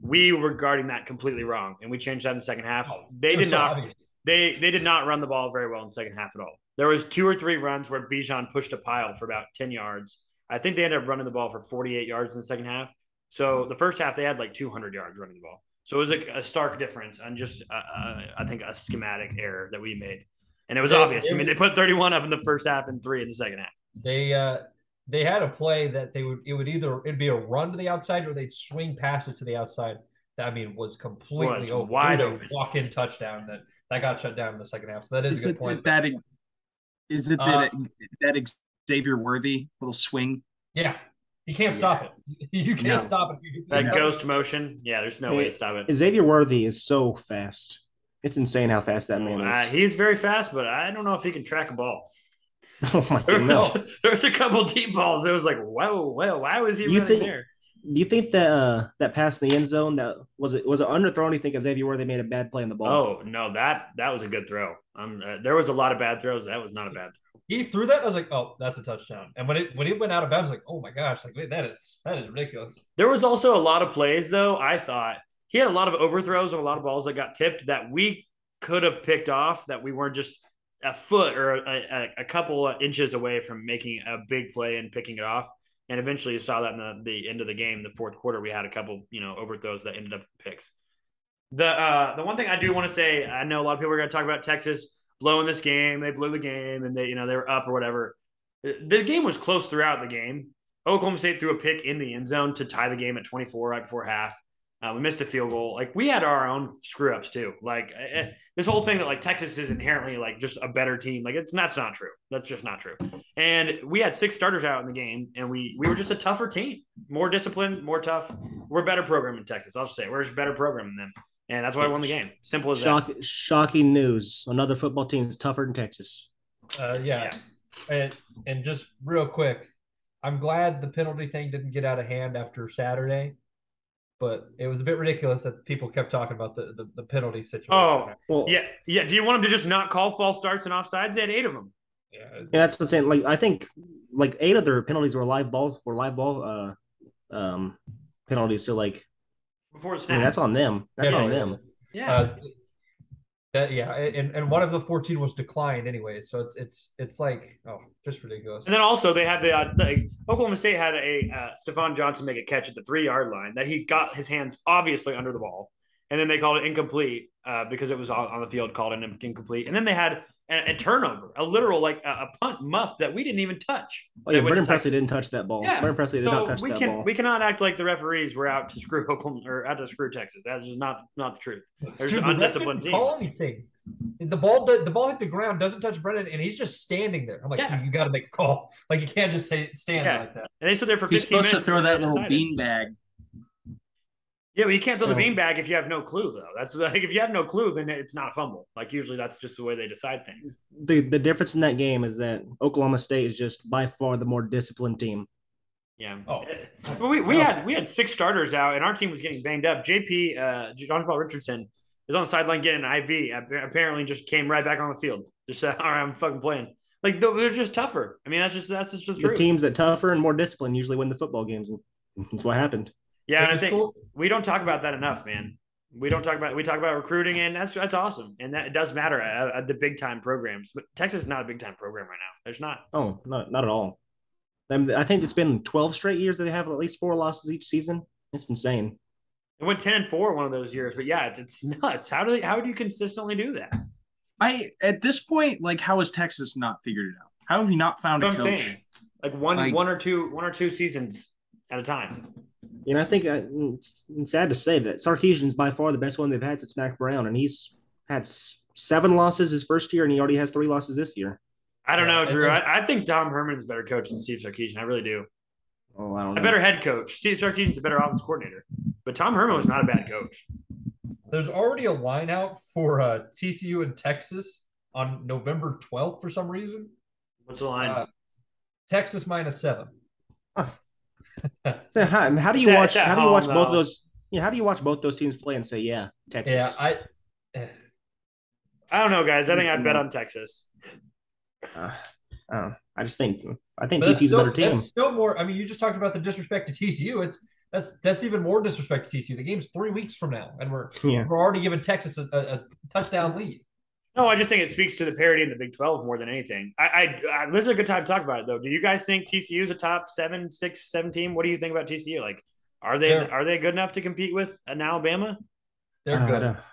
Speaker 8: "We were guarding that completely wrong, and we changed that in the second half." Oh, they did so not. Obvious. They they did not run the ball very well in the second half at all. There was two or three runs where Bijan pushed a pile for about ten yards. I think they ended up running the ball for forty eight yards in the second half. So the first half they had like two hundred yards running the ball. So it was a, a stark difference and just uh, uh, I think a schematic error that we made, and it was obvious. I mean, they put thirty one up in the first half and three in the second half.
Speaker 11: They uh, they had a play that they would it would either it'd be a run to the outside or they'd swing past it to the outside. That I mean was completely was open. Wide open. Walk in touchdown that that got shut down in the second half. So that is, is a good point.
Speaker 10: That is it that uh, that Xavier Worthy little swing?
Speaker 11: Yeah, you can't yeah. stop it. You can't no. stop it.
Speaker 8: That ghost motion. Yeah, there's no way to stop it.
Speaker 9: Xavier Worthy is so fast. It's insane how fast that man
Speaker 8: is. Uh, he's very fast, but I don't know if he can track a ball.
Speaker 9: Oh my there was,
Speaker 8: there was a couple deep balls. It was like, whoa, whoa, why was he
Speaker 9: you
Speaker 8: running
Speaker 9: think,
Speaker 8: there?
Speaker 9: Do you think that uh, that pass in the end zone that was it was it underthrown? Do you think Xavier Worthy made a bad play on the ball?
Speaker 8: Oh no, that that was a good throw. Um, uh, there was a lot of bad throws. That was not a bad throw.
Speaker 11: He threw that. I was like, oh, that's a touchdown. And when it when it went out of bounds, I was like, oh my gosh, like wait, that is that is ridiculous.
Speaker 8: There was also a lot of plays though. I thought he had a lot of overthrows and a lot of balls that got tipped that we could have picked off that we weren't just a foot or a, a, couple of inches away from making a big play and picking it off. And eventually, you saw that in the, the end of the game, the fourth quarter, we had a couple, you know, overthrows that ended up picks. The uh, the one thing I do want to say, I know a lot of people are going to talk about Texas blowing this game. They blew the game, and they, you know, they were up or whatever. The game was close throughout the game. Oklahoma State threw a pick in the end zone to tie the game at 24 right before half. Uh, we missed a field goal. Like we had our own screw ups too. Like eh, eh, this whole thing that like Texas is inherently like just a better team. Like it's that's not true. That's just not true. And we had six starters out in the game, and we we were just a tougher team, more disciplined, more tough. We're a better program in Texas. I'll just say we're just a better program than them, and that's why I won the game. Simple as Shock, that.
Speaker 9: Shocking news: another football team is tougher than Texas.
Speaker 11: Uh, yeah. yeah. And and just real quick, I'm glad the penalty thing didn't get out of hand after Saturday but it was a bit ridiculous that people kept talking about the the, the penalty situation.
Speaker 8: Oh, well, yeah, yeah. Do you want them to just not call false starts and offsides? They had eight of them.
Speaker 9: Yeah, yeah that's the same. Like I think like eight of their penalties were live balls were live ball uh um penalties. So like
Speaker 8: before the snap,
Speaker 9: I mean, that's on them. That's
Speaker 8: yeah,
Speaker 9: on them.
Speaker 8: Yeah. Uh,
Speaker 11: that, yeah, and, and one of the fourteen was declined anyway, so it's it's it's like oh, just ridiculous.
Speaker 8: And then also they had the, uh, Oklahoma State had a uh, Stephon Johnson make a catch at the three yard line that he got his hands obviously under the ball, and then they called it incomplete uh, because it was on the field called an incomplete, and then they had a, a turnover, a literal like a, a, punt muff that we didn't even touch.
Speaker 9: Oh yeah, Brennan Presley didn't touch that ball. Yeah. Brennan Presley did so not touch
Speaker 8: we
Speaker 9: that
Speaker 8: can,
Speaker 9: ball.
Speaker 8: We cannot act like the referees were out to screw Oklahoma or out to screw Texas. That's just not not the truth. There's Dude, an undisciplined team.
Speaker 11: Call anything. The ball, the ball hit the ground, doesn't touch Brennan, and he's just standing there. I'm like, yeah. you, got to make a call. Like you can't just say stand yeah. like that.
Speaker 8: And they stood there for 15 he's supposed
Speaker 10: to throw that little bean bag
Speaker 8: yeah, but you can't throw the beanbag if you have no clue, though. That's like if you have no clue, then it's not fumble. Like usually, that's just the way they decide things.
Speaker 9: The the difference in that game is that Oklahoma State is just by far the more disciplined team.
Speaker 8: Yeah. Oh, but we, we had we had six starters out, and our team was getting banged up. JP, uh, John Paul Richardson, is on the sideline getting an IV. Apparently, just came right back on the field. Just said, "All right, I'm fucking playing." Like they're just tougher. I mean, that's just that's just the
Speaker 9: The
Speaker 8: truth.
Speaker 9: teams that tougher and more disciplined usually win the football games, and that's what happened.
Speaker 8: Yeah, and I think
Speaker 11: cool.
Speaker 8: we don't talk about that enough, man. We don't talk about we talk about recruiting, and that's that's awesome, and that it does matter at, at the big time programs. But Texas is not a big time program right now. There's not.
Speaker 9: Oh, not not at all. I I think it's been 12 straight years that they have at least four losses each season. It's insane.
Speaker 8: It went ten and four one of those years, but yeah, it's it's nuts. How do they, how do you consistently do that?
Speaker 10: I at this point, like, how has Texas not figured it out? How have you not found
Speaker 8: That's
Speaker 10: a
Speaker 8: I'm
Speaker 10: coach?
Speaker 8: saying. Like one
Speaker 10: Like-
Speaker 8: one or two one or two seasons at a time.
Speaker 9: You know, I think uh, it's, it's sad to say that Sarkisian is by far the best one they've had since Mack Brown, and he's had seven losses his first year, and he already has three losses this year.
Speaker 8: I don't know,
Speaker 11: and
Speaker 8: Drew. I, I think Tom Herman's a better coach than Steve Sarkisian. I really do.
Speaker 9: Oh, I don't
Speaker 8: A
Speaker 9: know.
Speaker 8: better head coach. Steve Sarkisian's a better offense coordinator, but Tom Herman was not a bad coach.
Speaker 11: There's already a line out for uh, TCU in Texas on November 12th for some reason.
Speaker 8: What's the line?
Speaker 11: Uh, Texas minus seven.
Speaker 9: So how, how do you
Speaker 8: at-
Speaker 9: watch?
Speaker 8: it's at
Speaker 9: How do you watch
Speaker 8: home,
Speaker 9: both
Speaker 8: though.
Speaker 9: those? Yeah, how do you watch both those teams play and say, yeah, Texas?
Speaker 11: Yeah, I.
Speaker 8: I don't know, guys. I think I'd bet on Texas.
Speaker 9: Uh, I. I just think I think
Speaker 11: But that's
Speaker 9: TCU's a
Speaker 11: still,
Speaker 9: better team.
Speaker 11: that's still more. I mean, you just talked about the disrespect to TCU. It's that's that's even more disrespect to TCU. The game's three weeks from now, and we're
Speaker 9: Yeah.
Speaker 11: we're already giving Texas a, a, a touchdown lead.
Speaker 8: No, I just think it speaks to the parity in the Big Twelve more than anything. I, I, I this is a good time to talk about it though. Do you guys think TCU is a top seven, six, seven team? What do you think about TCU? Like, are they
Speaker 11: They're-
Speaker 8: are they good enough to compete with an Alabama?
Speaker 11: They're
Speaker 9: Uh,
Speaker 11: good.
Speaker 9: they're-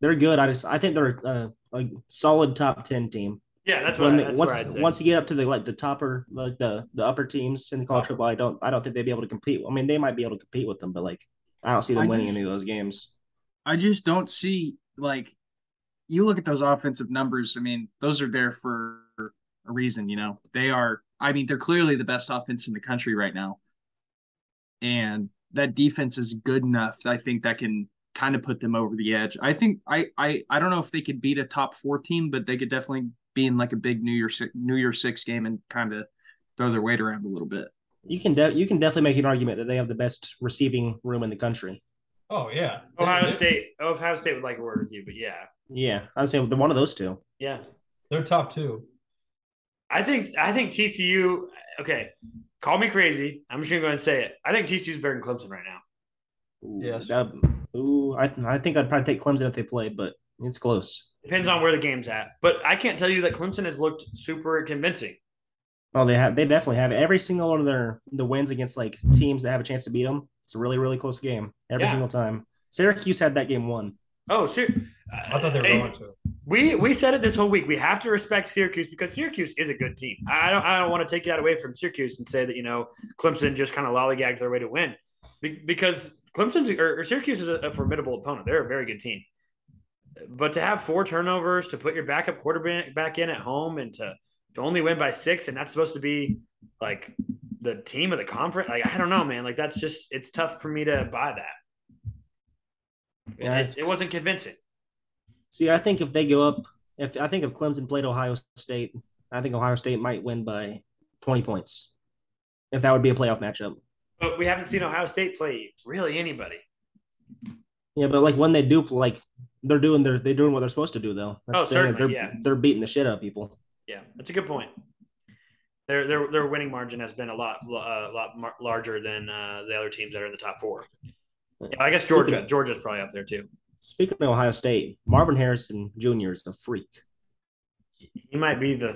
Speaker 9: They're good. I just I think they're uh, a solid top ten team.
Speaker 8: Yeah, that's what
Speaker 9: When
Speaker 8: I, that's
Speaker 9: once
Speaker 8: where I'd say.
Speaker 9: once you get up to the like the topper like the the upper teams in the college football, I don't I don't think they'd be able to compete. I mean, they might be able to compete with them, but like I don't see them
Speaker 10: I
Speaker 9: winning
Speaker 10: just-
Speaker 9: any of those games.
Speaker 10: I just don't see like you look at those offensive numbers. I mean, those are there for a reason. You know, they are. I mean, they're clearly the best offense in the country right now, and that defense is good enough. I think that can kind of put them over the edge. I think I I I don't know if they could beat a top four team, but they could definitely be in like a big New Year Six, New Year Six game and kind of throw their weight around a little bit.
Speaker 9: You can de- you can definitely make an argument that they have the best receiving room in the country.
Speaker 11: Oh yeah,
Speaker 8: Ohio State. Ohio State would like a word with you, but yeah,
Speaker 9: Yeah, I would say the one of those two.
Speaker 8: yeah.
Speaker 11: They're top two.
Speaker 8: I think I think TCU. Okay, call me crazy. I'm just gonna go ahead and say it. I think TCU's better than Clemson right now.
Speaker 9: Ooh,
Speaker 11: Yes.
Speaker 9: that- ooh, I I think I'd probably take Clemson if they played, but it's close.
Speaker 8: Depends on where the game's at, but I can't tell you that Clemson has looked super convincing.
Speaker 9: Oh, they have. They definitely have every single one of their the wins against like teams that have a chance to beat them. It's a really really close game every
Speaker 8: Yeah.
Speaker 9: single time. Syracuse had that game won.
Speaker 8: Oh, ser-
Speaker 11: I thought they were
Speaker 8: Hey,
Speaker 11: going to.
Speaker 8: We we said it this whole week. We have to respect Syracuse because Syracuse is a good team. I don't I don't want to take that away from Syracuse and say that you know Clemson just kind of lollygagged their way to win Be- because Clemson's or, or Syracuse is a, a formidable opponent. They're a very good team. But to have four turnovers, to put your backup quarterback back in at home, and to to only win by six, and that's supposed to be like the team of the conference. Like I don't know, man. Like that's just it's tough for me to buy that.
Speaker 9: Yeah,
Speaker 8: it, it wasn't convincing.
Speaker 9: See, I think if they go up, if I think if Clemson played Ohio State, I think Ohio State might win by twenty points. If that would be a playoff matchup.
Speaker 8: But we haven't seen Ohio State play really anybody.
Speaker 9: Yeah, but like when they do, like they're doing their they're doing what they're supposed to do though.
Speaker 8: Oh,
Speaker 9: the
Speaker 8: certainly,
Speaker 9: They're,
Speaker 8: yeah.
Speaker 9: They're beating the shit out of people.
Speaker 8: Yeah, that's a good point. Their their their winning margin has been a lot a lot larger than uh, the other teams that are in the top four. Yeah, I guess Georgia Georgia's probably up there too.
Speaker 9: Speaking of Ohio State, Marvin Harrison Jr. is a freak.
Speaker 8: He might be the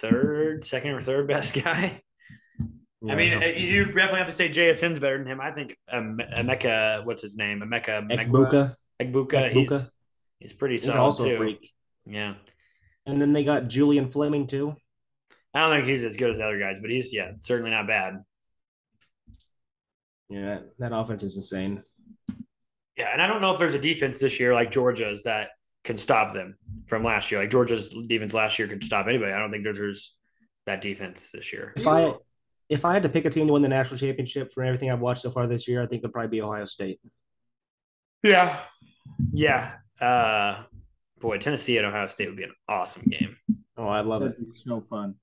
Speaker 8: third, second or third best guy. I mean, uh, you definitely have to say JSN's better than him. I think um, Emeka, what's his name? Emeka
Speaker 9: Ekbuka.
Speaker 8: Egbuka. He's,
Speaker 9: Egbuka.
Speaker 8: he's pretty
Speaker 9: He's
Speaker 8: solid
Speaker 9: also
Speaker 8: too.
Speaker 9: a freak.
Speaker 8: Yeah,
Speaker 9: And then they got Julian Fleming too.
Speaker 8: I don't think he's as good as the other guys, but he's yeah certainly not bad.
Speaker 9: Yeah, that offense is insane.
Speaker 8: Yeah, and I don't know if there's a defense this year like Georgia's that can stop them from last year. Like Georgia's defense last year could stop anybody. I don't think there's, there's that defense this year.
Speaker 9: If I if I had to pick a team to win the national championship for everything I've watched so far this year, I think it'd probably be Ohio State.
Speaker 8: Yeah, yeah. Uh, boy, Tennessee and Ohio State would be an awesome game.
Speaker 9: Oh, I love it.
Speaker 10: It's so fun.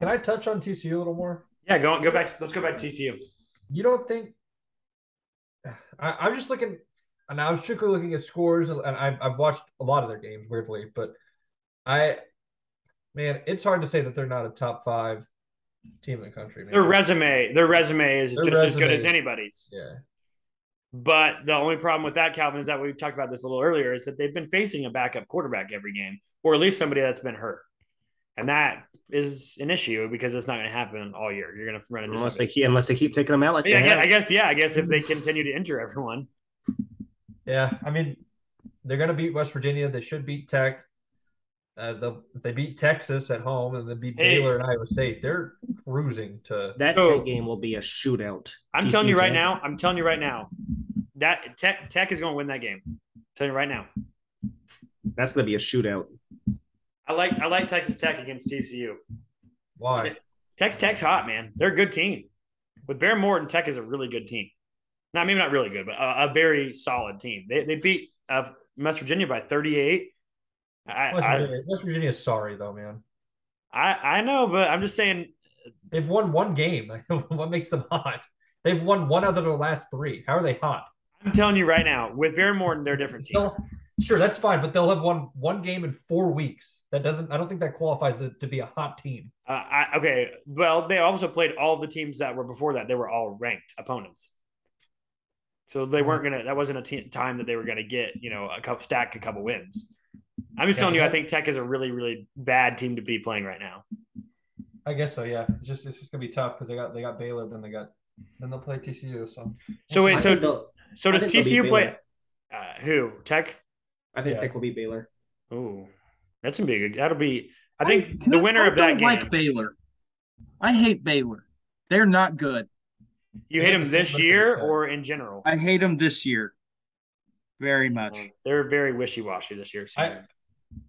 Speaker 11: Can I touch on TCU a little more?
Speaker 8: Yeah, go on, go back. Let's go back to TCU.
Speaker 11: You don't think? I, I'm just looking. And I'm strictly looking at scores, and I've, I've watched a lot of their games, weirdly, but I, man, it's hard to say that they're not a top five team in the country. Man.
Speaker 8: Their resume, their resume is
Speaker 11: Their
Speaker 8: just as good as anybody's.
Speaker 11: Yeah.
Speaker 8: But the only problem with that, Calvin, is that we talked about this a little earlier, is that they've been facing a backup quarterback every game, or at least somebody that's been hurt. And that is an issue because it's not going to happen all year. You're going to run into
Speaker 9: Unless they keep, unless they keep taking them out like
Speaker 8: Yeah, I guess. I guess, yeah, I guess if they continue to injure everyone.
Speaker 11: Yeah, I mean, they're going to beat West Virginia. They should beat Tech. Uh, they'll, they beat Texas at home and then beat
Speaker 8: Hey.
Speaker 11: Baylor and Iowa State, they're cruising to.
Speaker 9: That
Speaker 8: So-
Speaker 9: Tech game will be a shootout.
Speaker 8: I'm
Speaker 9: TCU
Speaker 8: telling you right now, I'm telling you right now, that Tech, Tech is going to win that game. I'm telling you right now.
Speaker 9: That's going to be a shootout.
Speaker 8: I like I like Texas Tech against TCU.
Speaker 11: Why?
Speaker 8: Tex Tech's hot, man. They're a good team. With Behren Morton, Tech is a really good team. Not maybe not really good, but a, a very solid team. They they beat uh, West Virginia by 38. I,
Speaker 11: West
Speaker 8: I,
Speaker 11: Virginia, West Virginia's sorry though, man.
Speaker 8: I I know, but I'm just saying.
Speaker 11: They've won one game. what makes them hot? They've won one out of their last three. How are they hot?
Speaker 8: I'm telling you right now, with Behren Morton, they're a different team.
Speaker 11: They'll- sure, that's fine, but they'll have won one game in four weeks. That doesn't. I don't think that qualifies it to be a hot team.
Speaker 8: Uh, I, okay, well, they also played all the teams that were before that. They were all ranked opponents, so they weren't gonna. That wasn't a time that they were gonna get, you know, a couple stack a couple wins. I'm just
Speaker 11: Yeah,
Speaker 8: telling you, I think Tech is a really, really bad team to be playing right now.
Speaker 11: I guess so. Yeah, it's just it's just gonna be tough because they got they got Baylor, then they got then they'll play TCU. So
Speaker 8: So wait, so so does
Speaker 9: think they'll beat
Speaker 8: TCU play? Uh, who Tech?
Speaker 9: I think
Speaker 11: Yeah.
Speaker 9: Tech will beat Baylor.
Speaker 8: Oh, that's gonna be a good. That'll be. I
Speaker 10: I-
Speaker 8: think the winner
Speaker 10: I
Speaker 8: of that
Speaker 10: don't
Speaker 8: game.
Speaker 10: like Baylor. I hate Baylor. They're not good.
Speaker 8: You hate
Speaker 11: have
Speaker 8: them this year or in general?
Speaker 10: I hate them this year. Very much.
Speaker 8: Um, they're very wishy washy this year. so-
Speaker 11: I-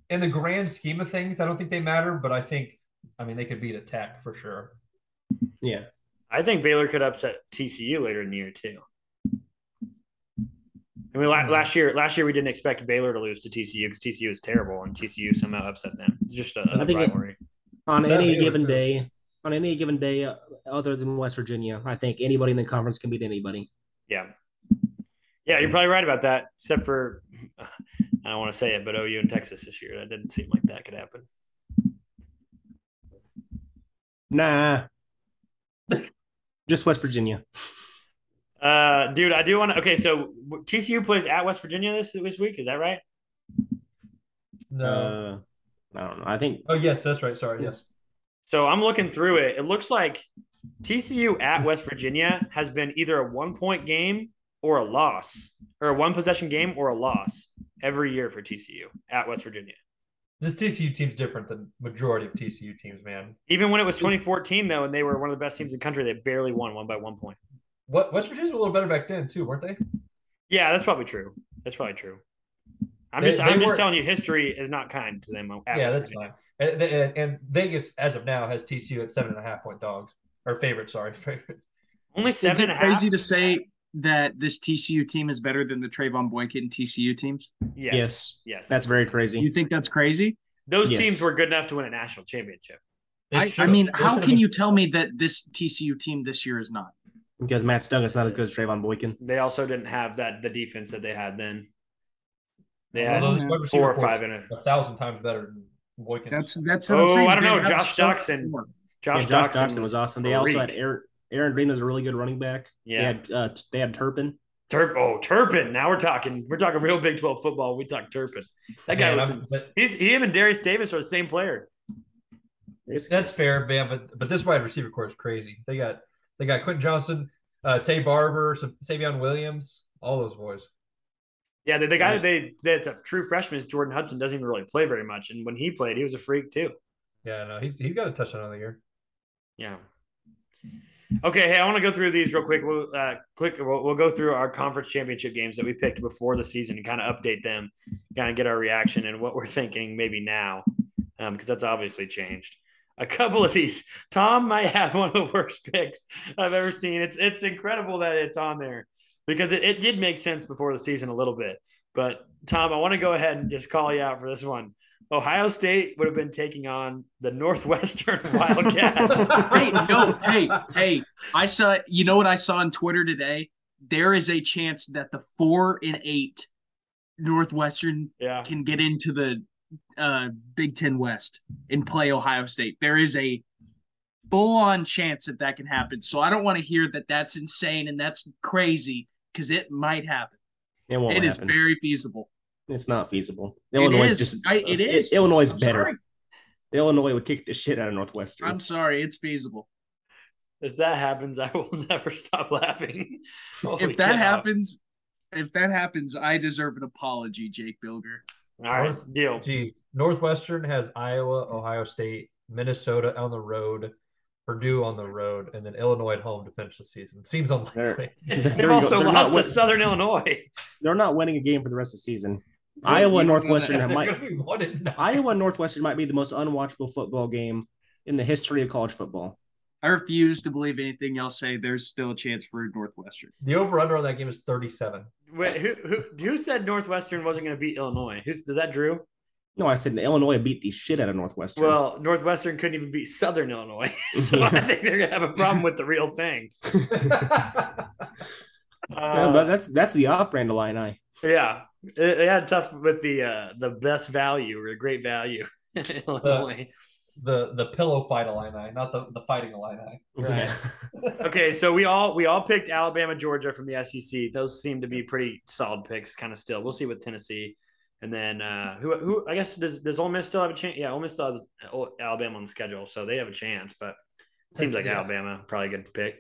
Speaker 11: in the grand scheme of things, I don't think they matter, but I think I mean they could beat a Tech for sure.
Speaker 9: Yeah.
Speaker 8: I think Baylor could upset TCU later in the year too. I mean, la- hmm. last year, last year we didn't expect Baylor to lose to TCU because TCU is terrible, and TCU somehow upset them. It's just a, a
Speaker 9: I think it- On
Speaker 11: That
Speaker 9: any
Speaker 11: Baylor
Speaker 9: given
Speaker 11: too.
Speaker 9: day, on any given day uh, other than West Virginia, I think anybody in the conference can beat anybody.
Speaker 8: yeah, yeah, you're probably right about that. Except for, I don't want to say it, but OU and Texas this year, that didn't seem like that could happen.
Speaker 9: Nah. Just West Virginia.
Speaker 8: Uh, dude, I do want to. Okay, so TCU plays at West Virginia this this week. Is that right?
Speaker 11: No.
Speaker 9: Uh, I don't know. I think
Speaker 11: oh yes, that's right. Sorry. Yes.
Speaker 8: So I'm looking through it. It looks like TCU at West Virginia has been either a one point game or a loss, or a one possession game or a loss every year for TCU at West Virginia.
Speaker 11: This TCU team's different than majority of TCU teams, man.
Speaker 8: Even when it was 2014, though, and they were one of the best teams in the country, they barely won one by one point.
Speaker 11: What West Virginia's a little better back then too, weren't they?
Speaker 8: Yeah, that's probably true. That's probably true. I'm
Speaker 11: They-
Speaker 8: just
Speaker 11: they
Speaker 8: I'm just telling you, history is not kind to them.
Speaker 11: Yeah,
Speaker 8: West
Speaker 11: that's
Speaker 8: Virginia.
Speaker 11: fine. And, and, and Vegas, as of now, has TCU at seven and a half point dogs or favorite. Sorry, favorite.
Speaker 8: Only seven.
Speaker 10: Is it
Speaker 8: and a half.
Speaker 10: crazy to say that this TCU team is better than the Trevone Boykin TCU teams?
Speaker 8: Yes,
Speaker 9: Yes.
Speaker 8: yes.
Speaker 9: that's very crazy.
Speaker 10: You think that's crazy?
Speaker 8: Those
Speaker 9: Yes.
Speaker 8: teams were good enough to win a national championship.
Speaker 10: I, I mean,
Speaker 11: they
Speaker 10: how can you tell me that this TCU team this year is not?
Speaker 9: Because Max Duggan's not as good as Trevone Boykin.
Speaker 8: They also didn't have that the defense that they had then. They
Speaker 11: Well,
Speaker 8: had
Speaker 11: those wide receiver
Speaker 8: four or five in it.
Speaker 11: a thousand times better than Boykin.
Speaker 10: That's that's what I'm
Speaker 8: Oh,
Speaker 10: saying.
Speaker 8: I don't
Speaker 10: They
Speaker 8: know. Josh
Speaker 10: stuff Doctson.
Speaker 8: Josh,
Speaker 9: yeah, Josh
Speaker 8: Doctson,
Speaker 9: Doctson was awesome. They also had. Aaron, Aaron Green was a really good running back.
Speaker 8: Yeah.
Speaker 9: They had uh, they had Turpin.
Speaker 8: Turp. Oh, Turpin. Now we're talking. We're talking real Big Twelve football. We talk Turpin. That guy
Speaker 11: Man,
Speaker 8: was.
Speaker 11: I'm-
Speaker 8: ins-
Speaker 11: but-
Speaker 8: he's him and Derius Davis are the same player.
Speaker 11: That's fair, man. But but this wide receiver corps is crazy. They got they got Quentin Johnston, uh, Taye Barber, Sa- Savion Williams, all those boys.
Speaker 8: Yeah, the, the guy
Speaker 9: Right.
Speaker 8: that they that's a true freshman is Jordan Hudson. Doesn't even really play very much, and when he played, he was a freak too.
Speaker 11: Yeah, no, he's he's got a touchdown of the year.
Speaker 8: Yeah. Okay, hey, I want to go through these real quick. We'll uh, click. We'll, we'll go through our conference championship games that we picked before the season and kind of update them, kind of get our reaction and what we're thinking maybe now, um, because that's obviously changed. A couple of these, Tom might have one of the worst picks I've ever seen. It's it's incredible that it's on there because it, it did make sense before the season a little bit. But Tom, I want to go ahead and just call you out for this one. Ohio State would have been taking on the Northwestern Wildcats.
Speaker 10: hey, no, hey, hey! I saw. You know what I saw on Twitter today? there is a chance that the four and eight Northwestern
Speaker 8: Yeah.
Speaker 10: can get into the uh, Big Ten West and play Ohio State. There is a full on chance that that can happen. So I don't want to hear that that's insane and that's crazy because it might happen.
Speaker 9: It won't
Speaker 10: It is
Speaker 9: happen.
Speaker 10: very feasible.
Speaker 9: It's not feasible. Illinois
Speaker 10: is.
Speaker 9: just
Speaker 10: I- it uh, is.
Speaker 9: Illinois is
Speaker 10: I'm
Speaker 9: better.
Speaker 10: sorry.
Speaker 9: Illinois would kick the shit out of Northwestern.
Speaker 10: I'm sorry, it's feasible.
Speaker 8: If that happens, I will never stop laughing.
Speaker 10: If that
Speaker 8: cow.
Speaker 10: happens, if that happens, I deserve an apology, Jake Bilger.
Speaker 8: all right, deal.
Speaker 11: Gee, Northwestern has Iowa, Ohio State, Minnesota on the road, Purdue on the road, and then Illinois at home to finish the season. Seems unlikely.
Speaker 8: They've
Speaker 9: you go.
Speaker 8: also
Speaker 9: They're
Speaker 8: lost to
Speaker 9: win-
Speaker 8: Southern Illinois.
Speaker 9: They're not winning a game for the rest of the season. Iowa and Northwestern might
Speaker 11: be one and nine.
Speaker 9: Iowa and Northwestern might be the most unwatchable football game in the history of college football.
Speaker 10: I refuse to believe anything y'all say. There's still a chance for Northwestern.
Speaker 11: The over under on that game is 37.
Speaker 8: Wait, who, who who said Northwestern wasn't going to beat Illinois? Who's is that Drew?
Speaker 9: No, I said Illinois beat the shit out of Northwestern.
Speaker 8: Well, Northwestern couldn't even beat Southern Illinois, so I think they're going to have a problem with the real thing.
Speaker 9: Yeah,
Speaker 8: Uh,
Speaker 9: but that's that's the off-brand Illini.
Speaker 8: yeah, they they had tough with the uh, the best value or great value. in Illinois.
Speaker 11: the the pillow fight Illini, not the, the fighting Illini.
Speaker 8: Right. okay, so we all we all picked Alabama, Georgia from the SEC. Those seem to be pretty solid picks, kind of still. We'll see with Tennessee, and then uh, who who I guess does does Ole Miss still have a chance? Yeah, Ole Miss still has Alabama on the schedule, so they have a chance. But it seems like Alabama probably good to pick.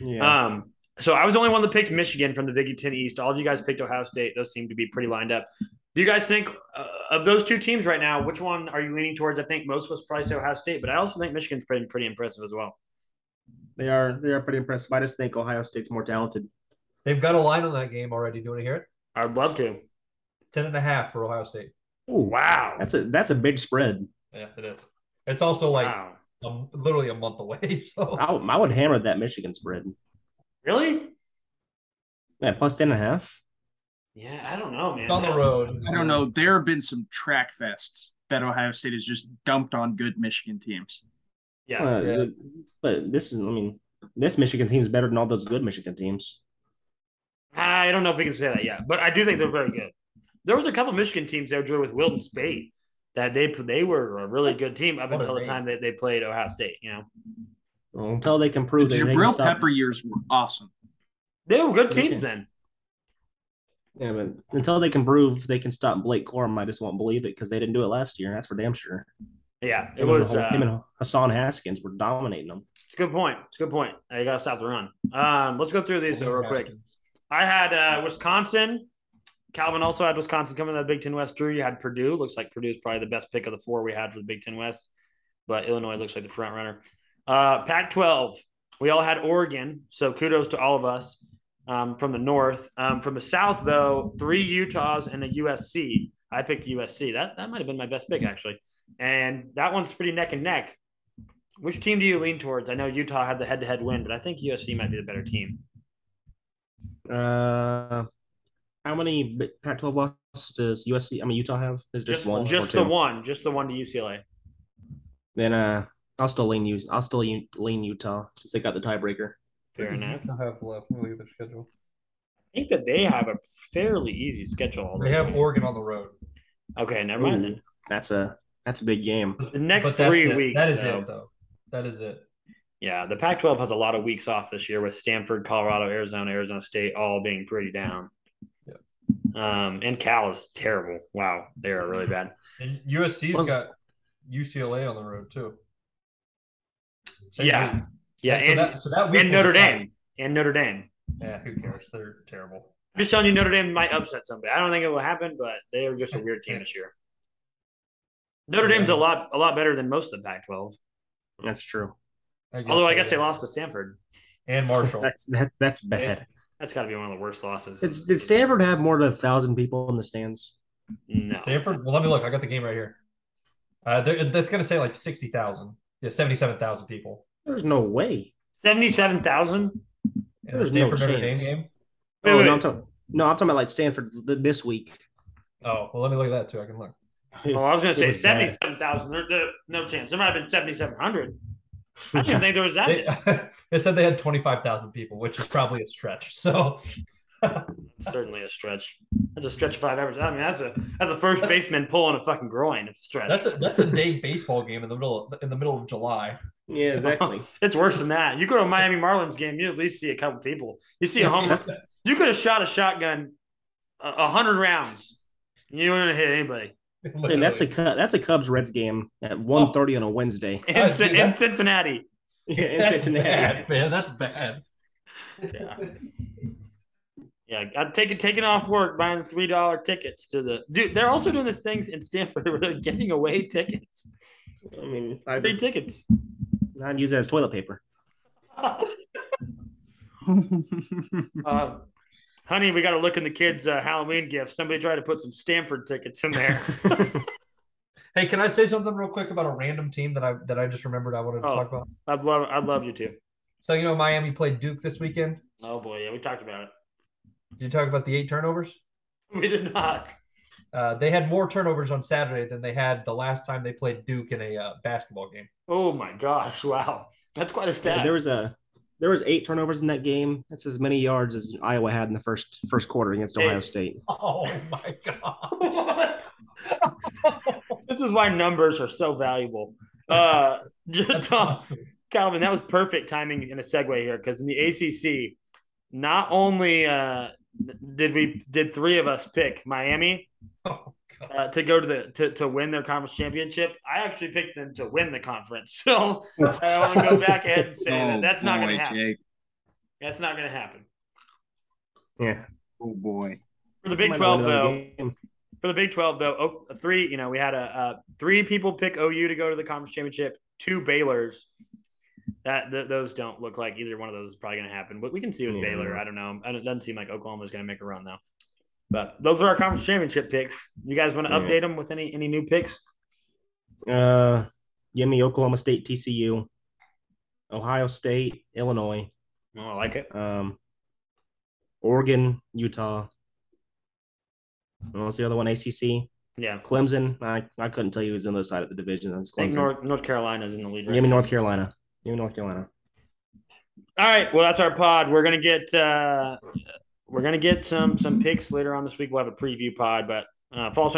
Speaker 9: Yeah.
Speaker 8: Um, so I was the only one that picked Michigan from the Big Ten East. All of you guys picked Ohio State. Those seem to be pretty lined up. Do you guys think uh, of those two teams right now? Which one are you leaning towards? I think most of us probably say Ohio State, but I also think Michigan's pretty pretty impressive as well.
Speaker 9: they are they are pretty impressive. I just think Ohio State's more talented.
Speaker 11: They've got a line on that game already. Do you want to hear it?
Speaker 8: I'd love to.
Speaker 11: 10 and a half for Ohio State.
Speaker 9: Ooh,
Speaker 8: Wow.
Speaker 9: that's a that's a big spread.
Speaker 11: Yeah, it is. It's also like
Speaker 8: wow.
Speaker 11: um, literally a month away. So
Speaker 9: I, would- I would hammer that Michigan spread.
Speaker 8: Really?
Speaker 9: Yeah, plus ten and a half.
Speaker 8: Yeah, I don't know, man.
Speaker 11: it's on the road.
Speaker 10: I don't know. There have been some track fests that Ohio State has just dumped on good Michigan teams.
Speaker 8: Yeah.
Speaker 9: Uh,
Speaker 11: Yeah.
Speaker 9: But this is, I mean, this Michigan team's better than all those good Michigan teams.
Speaker 8: I don't know if we can say that yet, but I do think they're very good. There was a couple Michigan teams there, Drew, with Wilton Speight, that they they were a really good team up
Speaker 11: What
Speaker 8: until the time that they played Ohio State. You know,
Speaker 9: Well, until they can prove
Speaker 10: The
Speaker 9: that
Speaker 10: Jabrill
Speaker 9: stop-
Speaker 10: Pepper years were awesome.
Speaker 8: they were good teams then.
Speaker 9: Yeah, but until they can prove they can stop Blake Corum, I just won't believe it because they didn't do it last year. That's for damn sure.
Speaker 8: Yeah, it
Speaker 9: Him and
Speaker 8: was.
Speaker 9: Ho-
Speaker 8: Uh,
Speaker 9: him and Hassan Haskins were dominating them.
Speaker 8: it's a good point. It's a good point. You got to stop the run. Um, let's go through these though, real quick. I had uh, Wisconsin. Calvin also had Wisconsin coming to the Big Ten West. Drew, you had Purdue. Looks like Purdue is probably the best pick of the four we had for the Big Ten West, but Illinois looks like the front runner. Uh, Pac-12, we all had Oregon, so kudos to all of us um, from the North. Um, from the South, though, three Utahs and a USC. I picked USC. That that might have been my best pick actually, and that one's pretty neck and neck. Which team do you lean towards? I know Utah had the head-to-head win, but I think USC might be the better team.
Speaker 9: Uh, how many Bi- Pac-12 losses does USC? I mean, Utah have? Is it just,
Speaker 8: Just,
Speaker 9: one?
Speaker 8: just the one, just the one to UCLA.
Speaker 9: Then uh, I'll still lean you. I'll still lean, lean Utah since they got the tiebreaker.
Speaker 8: Fair enough.
Speaker 11: I have left. Let me look at the schedule.
Speaker 8: I think that they have a fairly easy schedule.
Speaker 11: They have Oregon on the road.
Speaker 8: Okay, never mind then.
Speaker 9: That's a that's a big game.
Speaker 8: The next three
Speaker 11: it.
Speaker 8: weeks,
Speaker 11: That is
Speaker 8: though.
Speaker 11: it, though. That is it.
Speaker 8: Yeah, the Pac-12 has a lot of weeks off this year with Stanford, Colorado, Arizona, Arizona State all being pretty down. Um, and Cal is terrible. Wow, they are really bad.
Speaker 11: And USC's
Speaker 9: Was-
Speaker 11: got UCLA on the road too. Same
Speaker 8: Yeah,
Speaker 11: week.
Speaker 8: yeah,
Speaker 11: So
Speaker 8: and,
Speaker 11: that- so that week
Speaker 8: and Notre
Speaker 11: decide.
Speaker 8: Dame, and Notre Dame.
Speaker 11: Yeah, who cares? They're terrible.
Speaker 8: I'm just telling you, Notre Dame might upset somebody. I don't think it will happen, but they are just a weird team this year. Notre Dame's a lot, a lot better than most of the Pac-12.
Speaker 9: That's true.
Speaker 8: Although I
Speaker 11: so,
Speaker 8: guess they lost to Stanford.
Speaker 11: and Marshall.
Speaker 9: That's that, that's bad.
Speaker 8: That's got to be one of the worst losses.
Speaker 9: Did, did Stanford have more than a thousand people in the stands?
Speaker 8: No.
Speaker 11: Stanford. Well, let me look. I got the game right here. Uh, that's going to say like sixty thousand. Yeah, seventy-seven thousand people.
Speaker 9: There's no way.
Speaker 8: Seventy-seven thousand.
Speaker 11: In the
Speaker 9: There's no
Speaker 11: Stanford Notre Dame
Speaker 9: chance.
Speaker 11: game.
Speaker 8: Wait,
Speaker 9: oh,
Speaker 8: wait.
Speaker 9: no, I'm talking. No, I'm talking about like Stanford this week.
Speaker 11: Oh, well, let me look at that too. I can look.
Speaker 8: Well, I was going to say
Speaker 9: was bad.
Speaker 8: seventy-seven thousand. No chance. There might have been seventy-seven hundred. I didn't even think there was that.
Speaker 11: They, they said they had 25,000 people, which is probably a stretch. So
Speaker 8: certainly a stretch. That's a stretch of five hours. I mean, that's a that's a first baseman pulling a fucking groin. It's a stretch.
Speaker 11: that's a that's a day baseball game in the middle of, in the middle of July.
Speaker 9: Yeah, exactly.
Speaker 8: it's worse than that. You go to a Miami Marlins game, you at least see a couple people. You see a home run. You could have shot a shotgun a, a hundred rounds. You wouldn't hit anybody.
Speaker 9: And that's a that's a Cubs Reds game at 1.30 on a Wednesday.
Speaker 8: In,
Speaker 11: Oh,
Speaker 8: Cin-
Speaker 11: dude,
Speaker 8: in Cincinnati.
Speaker 9: Yeah, in
Speaker 11: That's
Speaker 9: Cincinnati.
Speaker 11: bad, man. That's bad.
Speaker 8: Yeah. Yeah, got taking taking off work, buying three dollar tickets to the dude. They're also doing this things in Stanford where they're giving away tickets,
Speaker 9: I mean, I'd,
Speaker 8: free tickets.
Speaker 9: I'd use that as toilet paper.
Speaker 8: Uh, honey, we got to look in the kids' uh, Halloween gifts. Somebody tried to put some Stanford tickets in there.
Speaker 11: Hey, can I say something real quick about a random team that I that I just remembered I wanted to
Speaker 8: Oh.
Speaker 11: talk about?
Speaker 8: I'd love, I'd love you to.
Speaker 11: So you know Miami played Duke this weekend.
Speaker 8: Oh boy, yeah, we talked about it.
Speaker 11: Did you talk about the eight turnovers?
Speaker 8: We did not.
Speaker 11: Uh, they had more turnovers on Saturday than they had the last time they played Duke in a uh, basketball game.
Speaker 8: Oh my gosh! Wow, that's quite a stat.
Speaker 9: There was a there was eight turnovers in that game. That's as many yards as Iowa had in the first first quarter against Ohio
Speaker 8: Hey.
Speaker 9: State.
Speaker 11: Oh my god!
Speaker 8: what? this is why numbers are so valuable. Uh, Tom, Calvin, that was perfect timing in a segue here because in the ACC, not only uh, did we did three of us pick Miami
Speaker 11: Oh.
Speaker 8: Uh, to go to the to, to win their conference championship, I actually picked them to win the conference. So I want to go back ahead and say that
Speaker 2: Oh,
Speaker 8: that's not going to happen.
Speaker 2: Jake.
Speaker 8: That's not going to happen
Speaker 9: Yeah.
Speaker 2: Oh boy.
Speaker 8: for the Big Twelve though.
Speaker 9: game.
Speaker 8: for the Big 12, though, oh, three, you know, we had a, uh three people pick OU to go to the conference championship, two Baylor's. That th- those don't look like either one of those is probably going to happen. But we can see with
Speaker 9: Yeah.
Speaker 8: Baylor. I don't know. It doesn't seem like Oklahoma's going to make a run though. But those are our conference championship picks. You guys want to
Speaker 9: Yeah.
Speaker 8: update them with any any new picks?
Speaker 9: Uh, give me Oklahoma State, TCU, Ohio State, Illinois,
Speaker 8: Oh, I like it.
Speaker 9: um, Oregon, Utah. And What's the other one? ACC,
Speaker 8: Yeah,
Speaker 9: Clemson. I, I couldn't tell you who's on the other side of the division.
Speaker 8: I think. North North Carolina's in the lead. Right
Speaker 9: Give me. North Carolina. Give me North Carolina.
Speaker 8: All right. Well, that's our pod. We're gonna get uh, we're gonna get some some picks later on this week. We'll have a preview pod, but uh, false